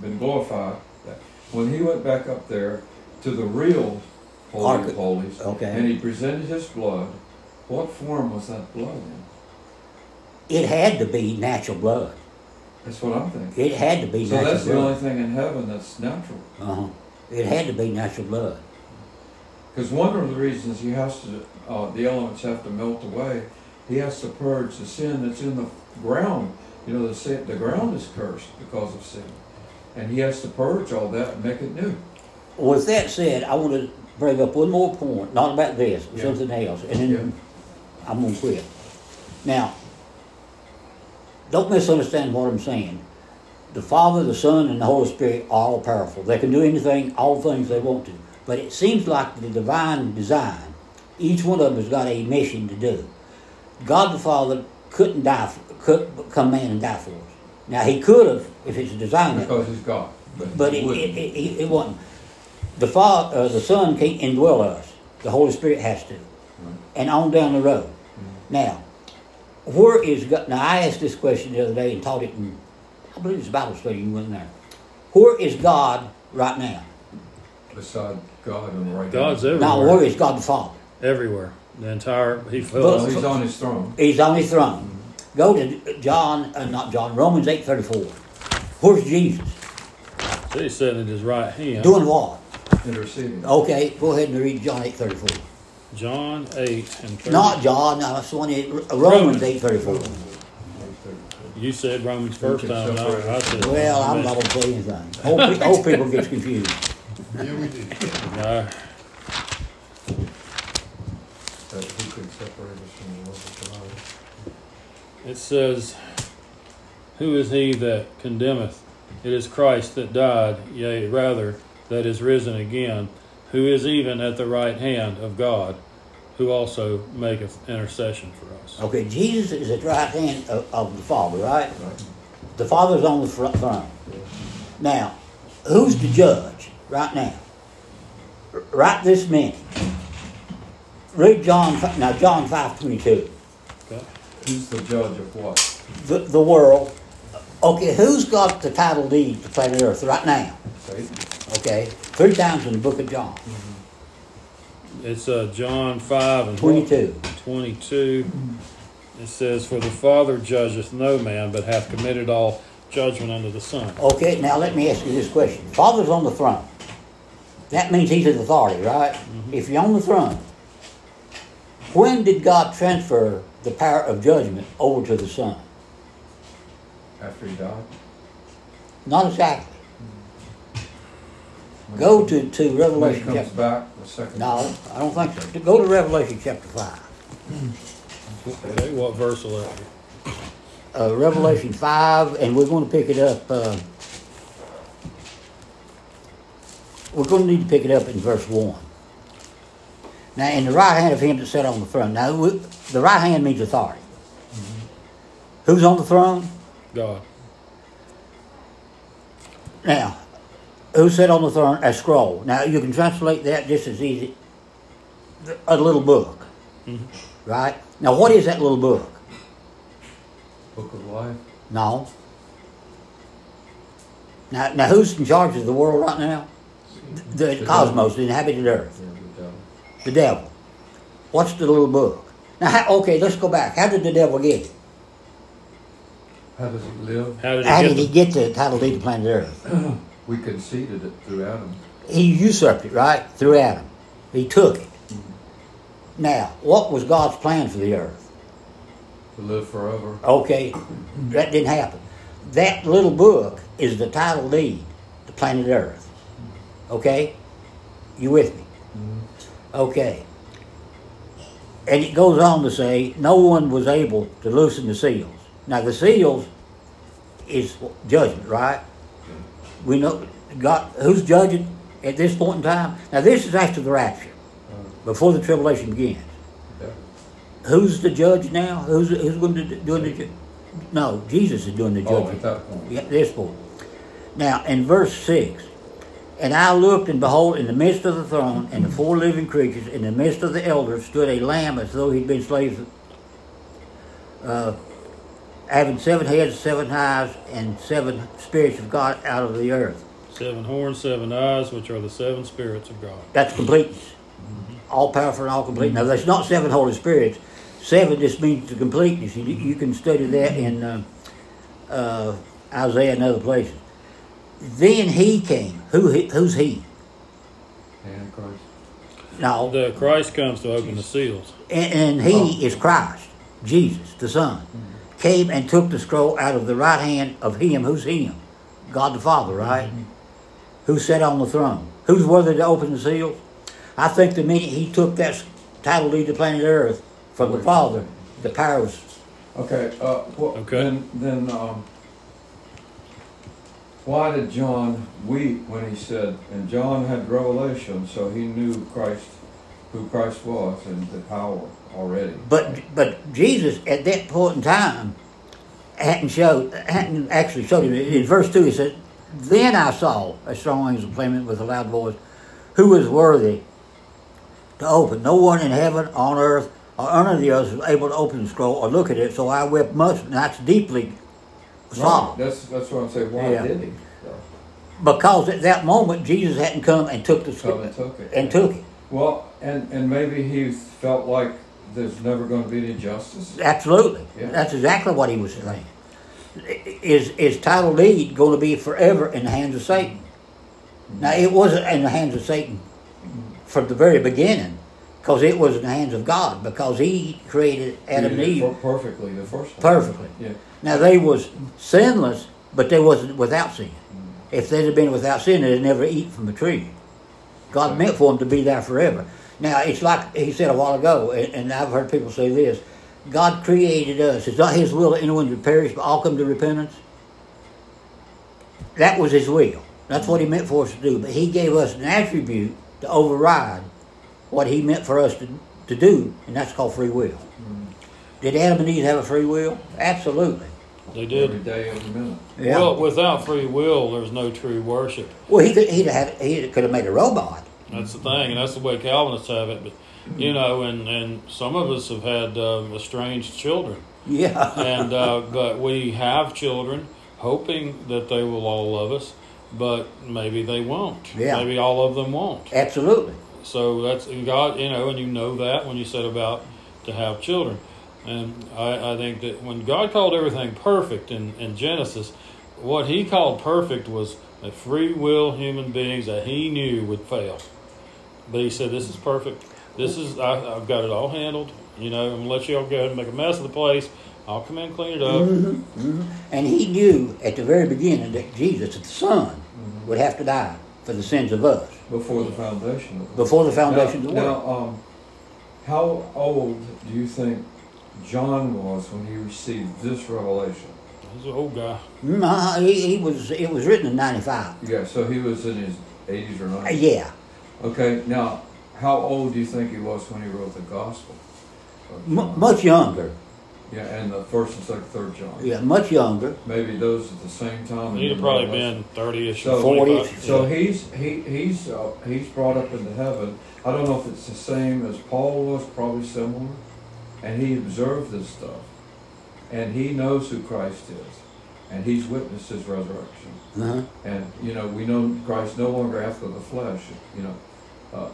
been glorified, when he went back up there to the real Holy Ark- of Holies, Okay. and he presented his blood, what form was that blood in? It had to be natural blood. That's what I'm thinking. It had to be So natural that's the blood. only thing in heaven that's natural. Uh-huh. It had to be natural blood. Because one of the reasons he has to, uh, the elements have to melt away, he has to purge the sin that's in the ground. You know, the sin, the ground is cursed because of sin, and he has to purge all that and make it new. With that said, I want to bring up one more point, not about this, Yeah. something else, and then I'm going to quit. Now, don't misunderstand what I'm saying. The Father, the Son, and the Holy Spirit are all powerful. They can do anything, all things they want to. But it seems like the divine design, each one of them has got a mission to do. God the Father couldn't die, for, could come man and die for us. Now he could have if it's designed. Because he's God. But, But it, it, it, it, wasn't. The Father, uh, the Son can't indwell us. The Holy Spirit has to, and on down the road. Now, where is God? Now I asked this question the other day and taught it in, I believe it's Bible study. You went there. Where is God right now? Beside God and the right God's hand. everywhere. Now, where is God the Father? everywhere. The entire he Well, fills. he's on his throne. He's on His throne. Go to John, uh, not John, Romans eight thirty four. Where's Jesus So he's sitting at his right hand. doing what? Interceding. Okay, go ahead and read John eight thirty four. John eight and 30. Not John, no, that's the one. That, uh, Romans eight thirty four. You said Romans first time. No, I said. Well, I'm not gonna say anything. Old, pe- old people gets confused. No, That who could separate us from the love of God? It says, Who is he that condemneth? It is Christ that died, yea, rather, that is risen again, who is even at the right hand of God, who also maketh intercession for us. Okay, Jesus is at the right hand of, of the Father, right? Right. The Father's on the fr- throne. Now, who's the judge right now? Right this minute. Read John. fi- Now, John five twenty two. Okay? Who's the judge of what? The the world. Okay, who's got the title deed to planet Earth right now? Satan. Okay, three times in the book of John. It's uh, John 5 and 22. 22. It says, For the Father judgeth no man, but hath committed all judgment unto the Son. Okay, now let me ask you this question. Father's on the throne. That means he's in authority, right? If you're on the throne, when did God transfer the power of judgment over to the Son? After he died? Not exactly. When- Go to, to Revelation comes chapter. back the second No, I don't think so. Go to Revelation chapter 5. Okay, what verse will that be? Uh, Revelation 5, and we're going to pick it up. Uh, we're going to need to pick it up in verse 1. Now, in the right hand of him that sat on the throne. Now, we, the right hand means authority. Who's on the throne? God. Now, who sat on the throne? A scroll. Now, you can translate that just as easy. A little book. Mm-hmm. Right? Now, what is that little book? Book of life? No. Now, now who's in charge of the world right now? The, The cosmos, the inhabited earth, Yeah, the devil. the devil. What's the little book? Now, how, okay, let's go back. How did the devil get it? How does he live? How did he How get did he the, get the title deed to planet Earth? We conceded it through Adam. He usurped it, right? Through Adam. He took it. Mm-hmm. Now, what was God's plan for the earth? To live forever. Okay, that didn't happen. That little book is the title deed to planet Earth. Okay? You with me? Mm-hmm. Okay. And it goes on to say, no one was able to loosen the seals. Now, the seals is judgment, right? We know God, who's judging at this point in time? Now, this is after the rapture, before the tribulation begins. Who's the judge now? Who's who's going to do the? ju- No, Jesus is doing the Oh, judging. at that point. Yeah, this point. Now, in verse 6, and I looked, and behold, in the midst of the throne and the four living creatures, in the midst of the elders, stood a lamb as though he'd been slain, uh, having seven heads, seven eyes, and seven spirits of God out of the earth. seven horns, seven eyes, which are the seven spirits of God? That's completeness. All powerful and all complete. Now, that's not seven Holy Spirits. Seven just means the completeness. You, you can study that in uh, uh, Isaiah and other places. Then he came. Who? he- Who's he? Antichrist. No. The Christ comes to open the seals. And, and he is Christ, Jesus, the Son. Came and took the scroll out of the right hand of him. Who's him? God the Father, right? Who sat on the throne? Who's worthy to open the seals? I think the minute he took that title deed to planet Earth from the Father, the power was Okay, uh, well, Okay. then, then, um, why did John weep when he said, and John had revelation, so he knew Christ, who Christ was and the power already. But but Jesus at that point in time hadn't showed hadn't actually showed him. In verse two, he said, "Then I saw a strong angel claiming with a loud voice, who was worthy to open? No one in heaven, on earth, or under the earth was able to open the scroll or look at it. So I wept much, and that's deeply Right, That's, that's what I'm saying, why Yeah. did he? though? because at that moment Jesus hadn't come and took the scroll and took it. and took it. Well, and, and maybe he felt like there's never gonna be any justice. Absolutely. Yeah. That's exactly what he was saying. Is is title deed going to be forever in the hands of Satan? Now it wasn't in the hands of Satan from the very beginning, because it was in the hands of God, because He created Adam and He did it Eve Perfectly the first time. perfectly. Yeah. Now they was sinless, but they wasn't without sin. If they'd have been without sin, they'd never eat from the tree. God meant for them to be there forever. Now it's like he said a while ago, and, and I've heard people say this: God created us. It's not His will that anyone should perish, but all come to repentance. That was His will. That's what He meant for us to do. But He gave us an attribute to override what He meant for us to, to do, and that's called free will. Mm-hmm. Did Adam and Eve have a free will? Absolutely. They did. day, every minute. Yeah. Well, without free will, there's no true worship. Well, he could, he'd have he could have made a robot. That's the thing, and that's the way Calvinists have it. But you know, and and some of us have had um, estranged children, Yeah. and uh, but we have children, hoping that they will all love us, but maybe they won't. Yeah. Maybe all of them won't. Absolutely. So that's and God, you know, and you know that when you set about to have children. And I, I think that when God called everything perfect in, in Genesis, what He called perfect was a free will human beings that He knew would fail. But He said, "This is perfect. This is I, I've got it all handled. You know, I'm gonna let you all go ahead and make a mess of the place. I'll come in and clean it up. Mm-hmm, mm-hmm. And he knew at the very beginning that Jesus, the Son, mm-hmm. would have to die for the sins of us Before the foundation of the before the foundation now, of the world. Now, um, how old do you think John was when he received this revelation? He's an old guy. No, he, he was. It was written in '95. Yeah, so he was in his 80s or Uh, 90s. yeah, Okay, now, how old do you think he was when he wrote the Gospel? M- much younger. Yeah, and the first and second, third John. Yeah, much younger. Maybe those at the same time. He'd have probably Revelation. been thirty-ish So- 40. So Yeah. he's he he's uh, he's brought up into heaven. I don't know if it's the same as Paul was, probably similar, and he observed this stuff, and he knows who Christ is, and he's witnessed his resurrection. Uh-huh. And you know we know Christ no longer after the flesh. You know, uh,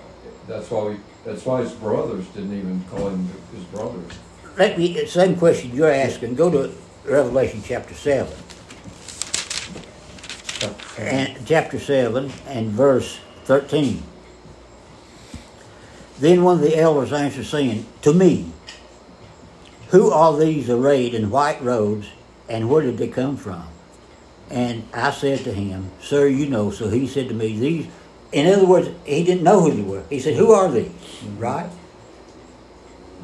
that's why we that's why his brothers didn't even call him his brothers. Let me. Same question you're asking. Go to Revelation chapter seven. and chapter 7 and verse 13. Then one of the elders answered, saying, To me, who are these arrayed in white robes, and where did they come from? And I said to him, Sir, you know. So he said to me, These, in other words, he didn't know who they were. He said, Who are these? Mm-hmm. Right?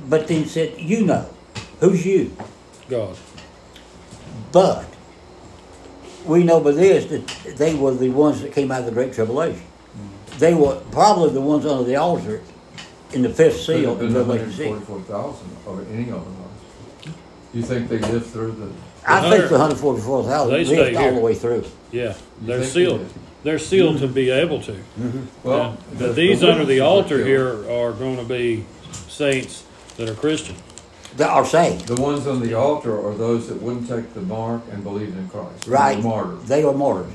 But then said, You know. Who's you? God. But we know by this that they were the ones that came out of the Great Tribulation. Mm-hmm. They were probably the ones under the altar in the fifth seal have in Revelation 6. 144,000 or any of them. was. You think they lived through the? I think the 144,000 They stayed lived all the way through. Yeah, they're think they sealed. Did? They're sealed to be able to. Well, And- but these the under the witnesses are altar here are going to be saints that are Christian. They are saved. The ones on the altar are those that wouldn't take the mark and believed in Christ. They Right. Martyred. They are martyrs.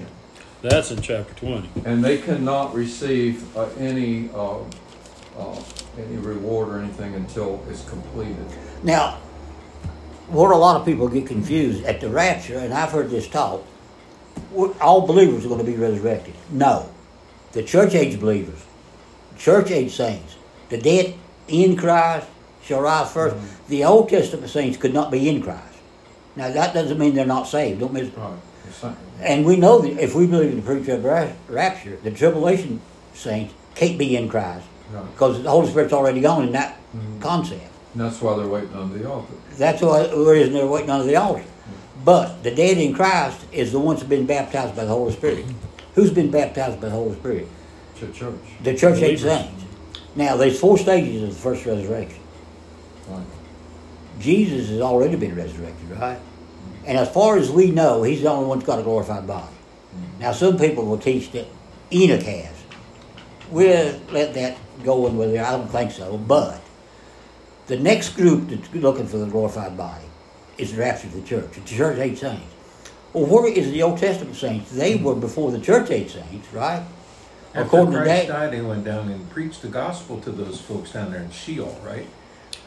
That's in chapter 20. And they cannot receive uh, any, uh, uh, any reward or anything until it's completed. Now, where a lot of people get confused at the rapture, and I've heard this taught, we're- all believers are going to be resurrected. No. The church age believers, church age saints, the dead in Christ shall rise 1st mm-hmm. The Old Testament saints could not be in Christ. Now, that doesn't mean they're not saved. Don't miss. Right. And we know that if we believe in the pre-trib rapture, the tribulation saints can't be in Christ Right. because the Holy Spirit's already gone in that mm-hmm. concept. And that's why they're waiting on the altar. That's why the reason they're waiting under the altar. But the dead in Christ is the ones who've been baptized by the Holy Spirit. Who's been baptized by the Holy Spirit? The church. The church age Believers. saints. Now, there's four stages of the first resurrection. Right. Jesus has already been resurrected, right? And as far as we know, he's the only one that's got a glorified body. Mm. Now, some people will teach that Enoch has. We'll let that go in with it. I don't think so. But the next group that's looking for the glorified body is the rapture of the church, the church age saints. Well, where is the Old Testament saints? They were before the church age saints, right? After According to that, died, he went down and preached the gospel to those folks down there in Sheol, right?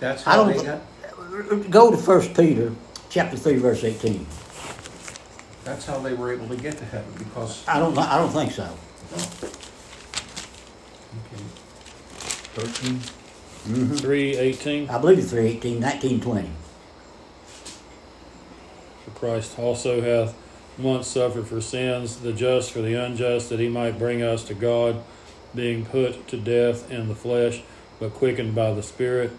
That's I how don't. they got. Go to First Peter, chapter three, verse eighteen. That's how they were able to get to heaven because. I don't. I don't think so. Okay. 13. Mm-hmm. 318. I believe it's 318, 1920. For Christ also hath once suffered for sins, the just for the unjust, that he might bring us to God, being put to death in the flesh, but quickened by the Spirit,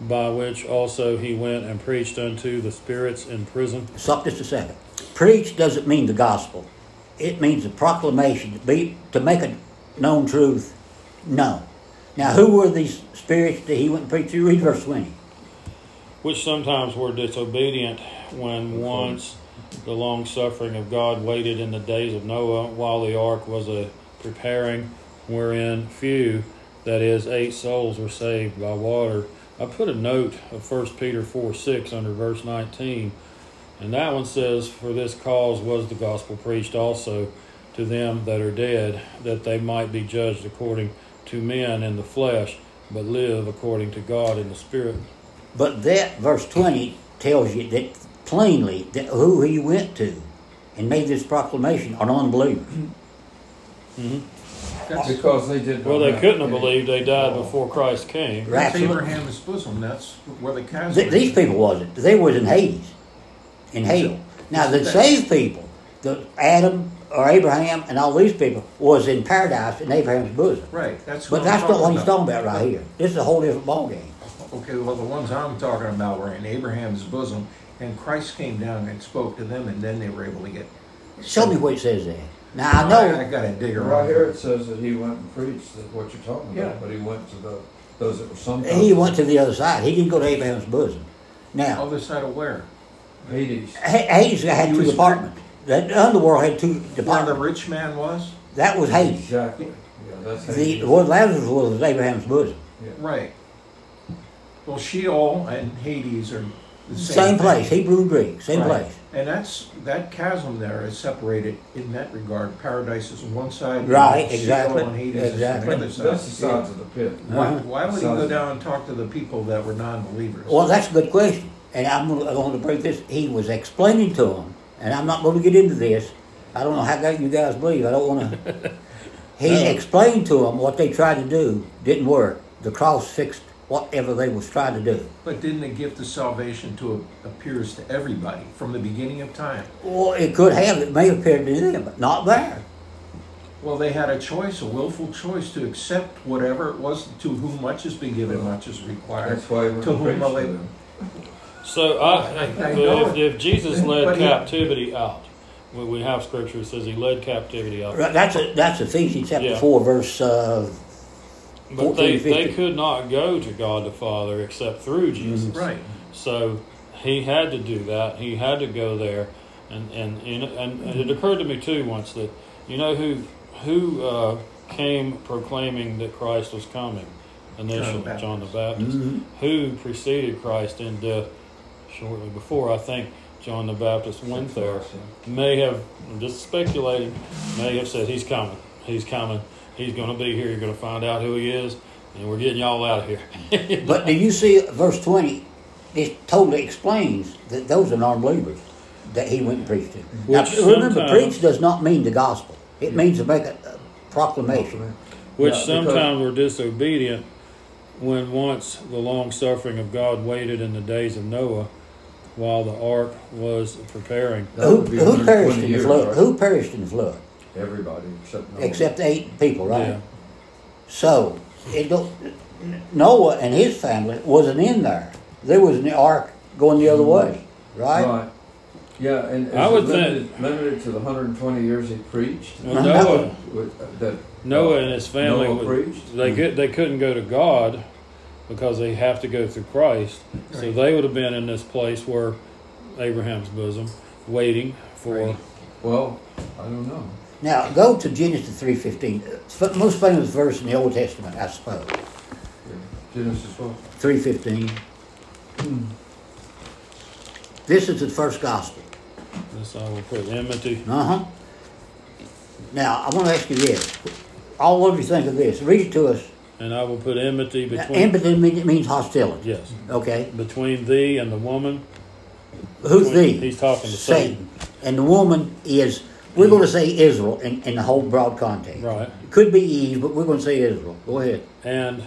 by which also he went and preached unto the spirits in prison. Stop just a second. Preach doesn't mean the gospel. It means the proclamation to be to make a known truth known. Now, who were these spirits that he went and preached to? Read verse 20. Which sometimes were disobedient when once the long suffering of God waited in the days of Noah while the ark was a preparing, wherein few, that is, eight souls were saved by water. I put a note of 1 Peter 4 6 under verse 19, and that one says, For this cause was the gospel preached also to them that are dead, that they might be judged according to men in the flesh, but live according to God in the spirit. But that verse 20 tells you that plainly that who he went to and made this proclamation are unbelievers. Mm-hmm. That's, Because they did. Well, they have couldn't have believed they died before Christ came. Right. that's Abraham's bosom. That's where the chasm. Th- these people wasn't. They was in Hades, in hell. Now the saved people, the Adam or Abraham and all these people was in paradise in Abraham's bosom. Right. That's. But I'm that's not what he's talking about right here. This is a whole different ballgame. Okay, well, the ones I'm talking about were in Abraham's bosom, and Christ came down and spoke to them, and then they were able to get. Show me what it says that. Now I know. I, know gotta dig around. Right here it says that he went and preached that what you're talking about, Yeah. about, but he went to the, those that were sometimes. he went to the other side. He didn't go to Abraham's bosom. Now Other side of where? Hades. Ha- Hades had He two was- apartments. The underworld had two Where the rich man was? That was Hades. Exactly. Yeah, that's The Hades. where Lazarus was was Abraham's bosom. Yeah. Right. Well, Sheol and Hades are the same, Same thing. place, Hebrew and Greek, same Right. place. And that's that chasm there is separated in that regard. Paradise is on one side, Right, Sheol exactly, and Hades is exactly. on the other side. That's the sides of the pit. Why, Uh-huh. why would he go down and talk to the people that were non-believers? Well, that's a good question, and I'm going to break this. He was explaining to them, and I'm not going to get into this. I don't know how that you guys believe. I don't want to. He No. explained to them what they tried to do didn't work. The cross fixed whatever they was trying to do. But didn't the gift of salvation to appears to everybody from the beginning of time? Well, it could have. It may appear to them, but not there. Well, they had a choice, a willful choice to accept whatever it was. To whom much has been given, much is required. That's why he went To whom preached are to them. So I, I- I know if, if Jesus led But he- captivity out, we, we have scripture that says he led captivity out. Right, That's a, that's Ephesians chapter Yeah. four, verse. Uh, But they, 14, they could not go to God the Father except through Mm-hmm. Jesus. Right. So he had to do that. He had to go there, and and you and, and it occurred to me too once that you know who who uh, came proclaiming that Christ was coming initially, John the John the Baptist, Mhm. who preceded Christ in death shortly before. I think John the Baptist went there. May have I'm just speculating. May have said he's coming. He's coming. He's going to be here. You're going to find out who he is, and we're getting y'all out of here. but do you see verse twenty? It totally explains that those are non-believers that he went and preached to. Now, remember, preach does not mean the gospel. It means to make a, a proclamation. which Yeah, because- sometimes were disobedient when once the long suffering of God waited in the days of Noah while the ark was preparing. Who, who perished in the flood? Who perished in the flood? Everybody except Noah. Except eight people, right? Yeah. So it don't, Noah and his family wasn't in there. They was in the ark going the other mm-hmm. way, right? Right. Yeah, and I would limited, limited to the 120 years he preached? Well. Noah, With- uh, That Noah and his family, Noah was- preached? they hmm. could, they couldn't go to God because they have to go through Christ. So they would have been in this place where Abraham's bosom, waiting for. Right. Well, I don't know. Now go to Genesis three fifteen. Most famous verse in the Old Testament, I suppose. Genesis what? Three fifteen. This is the first gospel. This I will put enmity. Uh huh. Now I want to ask you this. All of you think of this. Read it to us. And I will put enmity between. Empathy mean- means hostility. yes. Okay. Between thee and the woman. Who's Between- thee? He's talking to Satan. And the woman is. We're going to say Israel in, in the whole broad context. Right. It could be Eve, but we're going to say Israel. Go ahead. And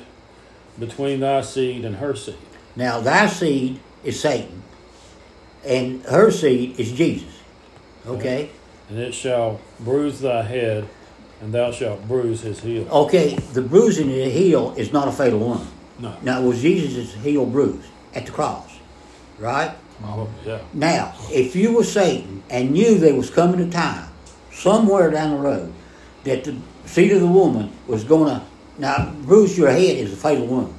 between thy seed and her seed. Now, thy seed is Satan, and her seed is Jesus. Okay? And it shall bruise thy head, and thou shalt bruise his heel. Okay, the bruising of the heel is not a fatal wound. No. Now, it was Jesus' heel bruised at the cross? Right? Oh, yeah. Now, if you were Satan and knew there was coming a time, somewhere down the road, that the seed of the woman was going to Now, bruise your head is a fatal wound.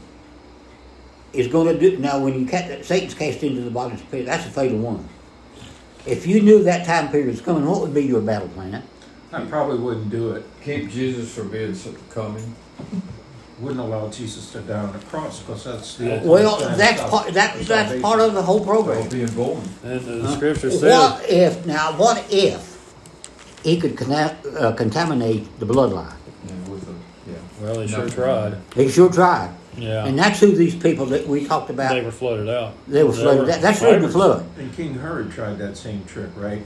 It's going to do now when you ca- Satan's cast into the bottomless pit. That's a fatal wound. If you knew that time period was coming, what would be your battle plan? I probably wouldn't do it. Keep Jesus from being so- coming. Wouldn't allow Jesus to die on the cross because that's the ultimate Well, that's part. That, that's salvation. part of the whole Or program. being born. And the scripture says, What if now? What if he could conna- uh, contaminate the bloodline? Yeah, with the, yeah. well, he sure tried. He sure tried, Yeah. and that's who these people that we talked about. they were flooded out. They were flooded. That, that's really the hybrids. flood. And King Herod tried that same trick, right?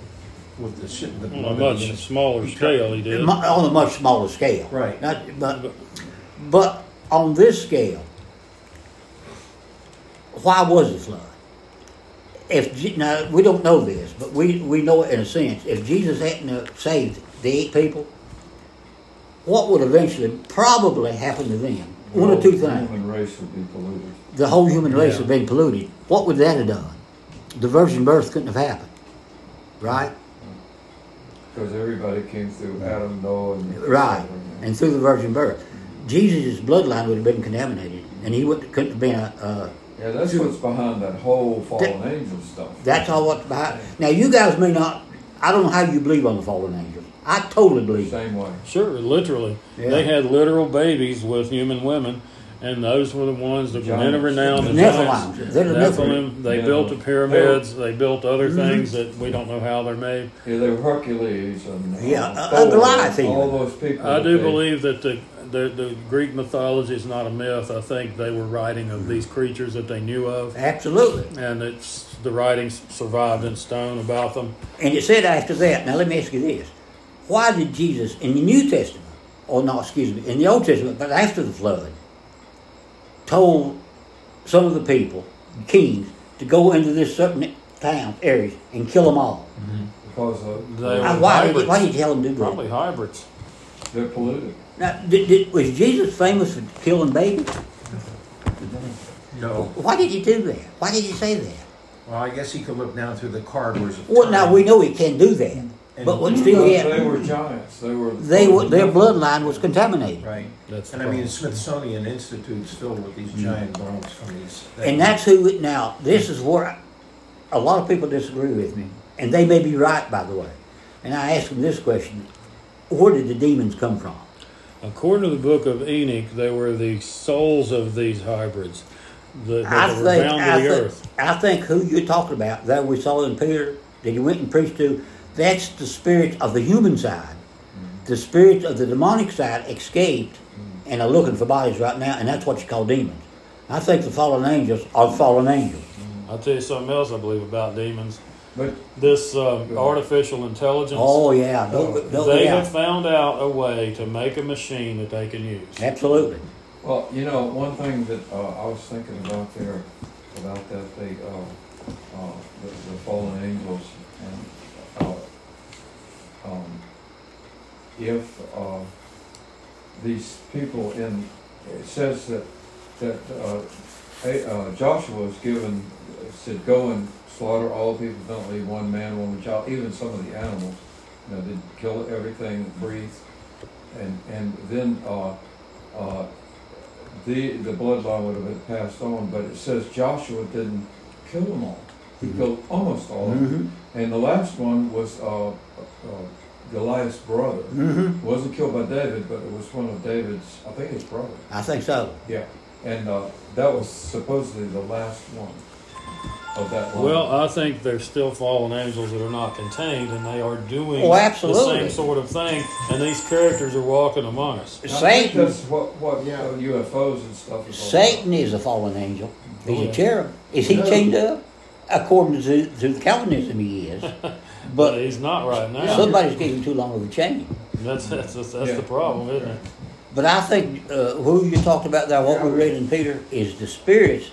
With the shit, the On a much the innocent. smaller He tried- scale, he did. On a much smaller scale. Right. Not, but, but on this scale, why was it flood? If now we don't know this, but we, we know it in a sense. If Jesus hadn't saved the eight people, what would eventually probably happen to them? One or two whole things. Human race would be polluted. The whole human race Yeah. would been polluted. What would that have done? The virgin birth couldn't have happened, right? Because everybody came through Adam, Noah, and. Right, and through the virgin birth. Jesus' bloodline would have been contaminated, and he would, couldn't have been a. Uh, Yeah, that's what's behind that whole fallen angel stuff. that's all what's behind. Now, you guys may not. I don't know how you believe on the fallen angels. I totally believe. Same way. Sure, literally. Yeah. They had literal babies with human women, and those were the ones that were men of Giants. renown. The Nephilim. giants. They're the Nephilim. Nephilim. They Yeah. built the pyramids. They built other things that we don't know how they're made. Yeah, they were Hercules and. uh, Yeah, uh, Thor, Goliath even. All those people. I do they- believe that the, the the Greek mythology is not a myth. I think they were writing of these creatures that they knew of, Absolutely. and it's the writings survived in stone about them. And it said after that. Now, let me ask you this: Why did Jesus in the New Testament, or no, excuse me, in the Old Testament, but after the flood, told some of the people, kings, to go into this certain towns, areas, and kill them all? Because of, They Uh, were why, hybrids. did, why did you tell them to do that? Probably hybrids. they're polluted. Now, did, did, was Jesus famous for killing babies? No. Why did he do that? Why did he say that? Well, I guess he could look down through the corridors of Well, now we know he can't do that, but what still Because they were giants. They were. they were, their bloodline was contaminated, Right. That's And I mean, problem. Smithsonian Institute's filled with these mm-hmm. giant bones from these. and that's who. it- Now, this is where a lot of people disagree with me, and they may be right, by the way. And I ask them this question: Where did the demons come from? According to the book of Enoch, they were the souls of these hybrids that, I that were think, bound I to the think, earth. I think who you're talking about, that we saw in Peter, that he went and preached to, that's the spirit of the human side. Mm-hmm. The spirit of the demonic side escaped and are looking for bodies right now, and that's what you call demons. I think the fallen angels are fallen angels. I'll tell you something else I believe about demons. But This um, artificial intelligence, Oh yeah, don't, don't, they yeah, have found out a way to make a machine that they can use. absolutely. Well, you know, one thing that uh, I was thinking about there, about that, they, uh, uh, the, the fallen angels, and, uh, um, if, uh, these people in, it says that, that, uh, uh, Joshua was given, said, go and slaughter all people, don't leave one man, woman, child, even some of the animals, you know, did kill everything that breathed, and, and then, uh, uh, the, the bloodline would have been passed on, but it says Joshua didn't kill them all. He Mhm. killed almost all of them. hmm And the last one was uh, uh, Goliath's brother. hmm wasn't killed by David, but it was one of David's, I think his brother. I think so. Yeah. And uh, that was supposedly the last one of that line. Well, I think there's still fallen angels that are not contained, and they are doing Oh, the same sort of thing, and these characters are walking among us. Satan, that's what, what Yeah. UFOs and stuff is all Satan is a fallen angel. He's Oh, a cherub. Is he No. chained up? According to, to Calvinism, he is. But But he's not right now. somebody's giving too long of a chain. That's that's, that's, that's Yeah. the problem, isn't it? But I think uh, who you talked about there, what we read in Peter, is the spirits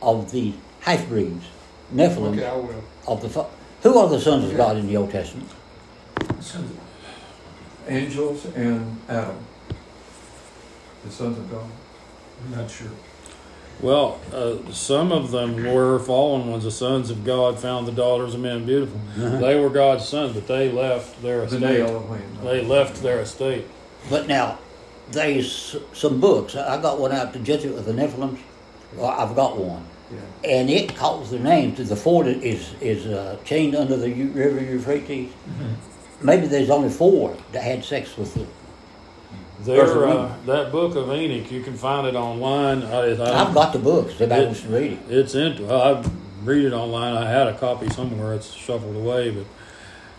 of the half breeds, Nephilim, Okay, I will. of the fa- who are the sons of God in the Old Testament? Angels and Adam, the sons of God. I'm not sure. Well, uh, some of them were fallen ones. The sons of God found the daughters of men beautiful. They were God's sons, but they left their estate. Elohim. They left their estate. But now, there's some books. I I got one out to judge it with the Nephilims. Well, I've got one. Yeah. And it calls their names. The fort is is uh, chained under the Eu- river Euphrates. Maybe there's only four that had sex with the. There, uh, that book of Enoch, you can find it online. I, I, I've got the books. Everybody wants to read it. It's into. I read it online. I had a copy somewhere. It's shuffled away, but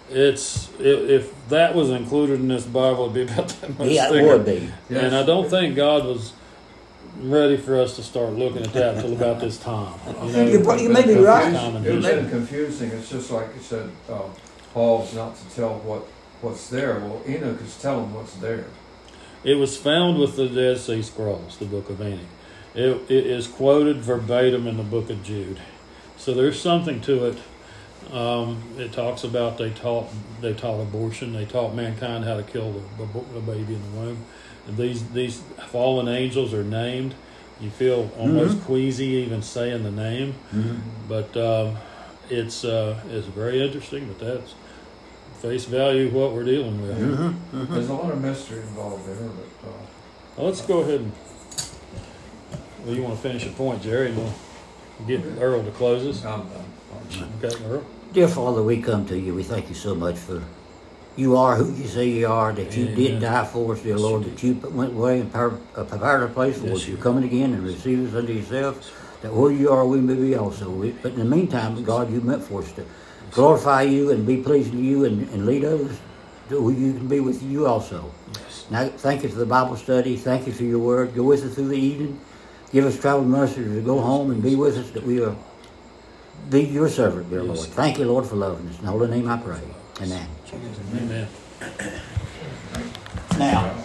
it's if, if that was included in this Bible, it'd be about that much Yeah, it would be. Yes. And I don't think God was ready for us to start looking at that until about this time. You know, You pro- you may be right. Time in It was history. confusing, it's just like you said, uh, Paul's not to tell what, what's there, well, Enoch is telling what's there. It was found with the Dead Sea Scrolls, the Book of Enoch. It, it is quoted verbatim in the Book of Jude, so there's something to it. Um, it talks about they taught they taught abortion, they taught mankind how to kill the, the, the baby in the womb. And these these fallen angels are named. You feel almost queasy even saying the name, but um, it's uh, it's very interesting. But that's face value what we're dealing with. Mm-hmm. There's a lot of mystery involved there, but, uh, Well, let's go ahead and. Well, you want to finish your point, Jerry, and we'll get Earl to close us. I'm done. Okay, Earl. Dear Father, we come to you. We thank you so much for you are who you say you are, that you Amen. did die for us, dear Lord, that you went away and uh, prepared a place for us. you You're coming again and receive us unto yourself, that where you are, we may be also. But in the meantime, God, you meant for us to glorify you and be pleasing to you and, and lead others to who you can be with you also. Now, thank you for the Bible study. Thank you for your word. Go with us through the evening. Give us travel mercy to go home and be with us, that we are be your servant, dear. Lord. Thank you, Lord, for loving us. In the holy name I pray. Amen. Amen. Now,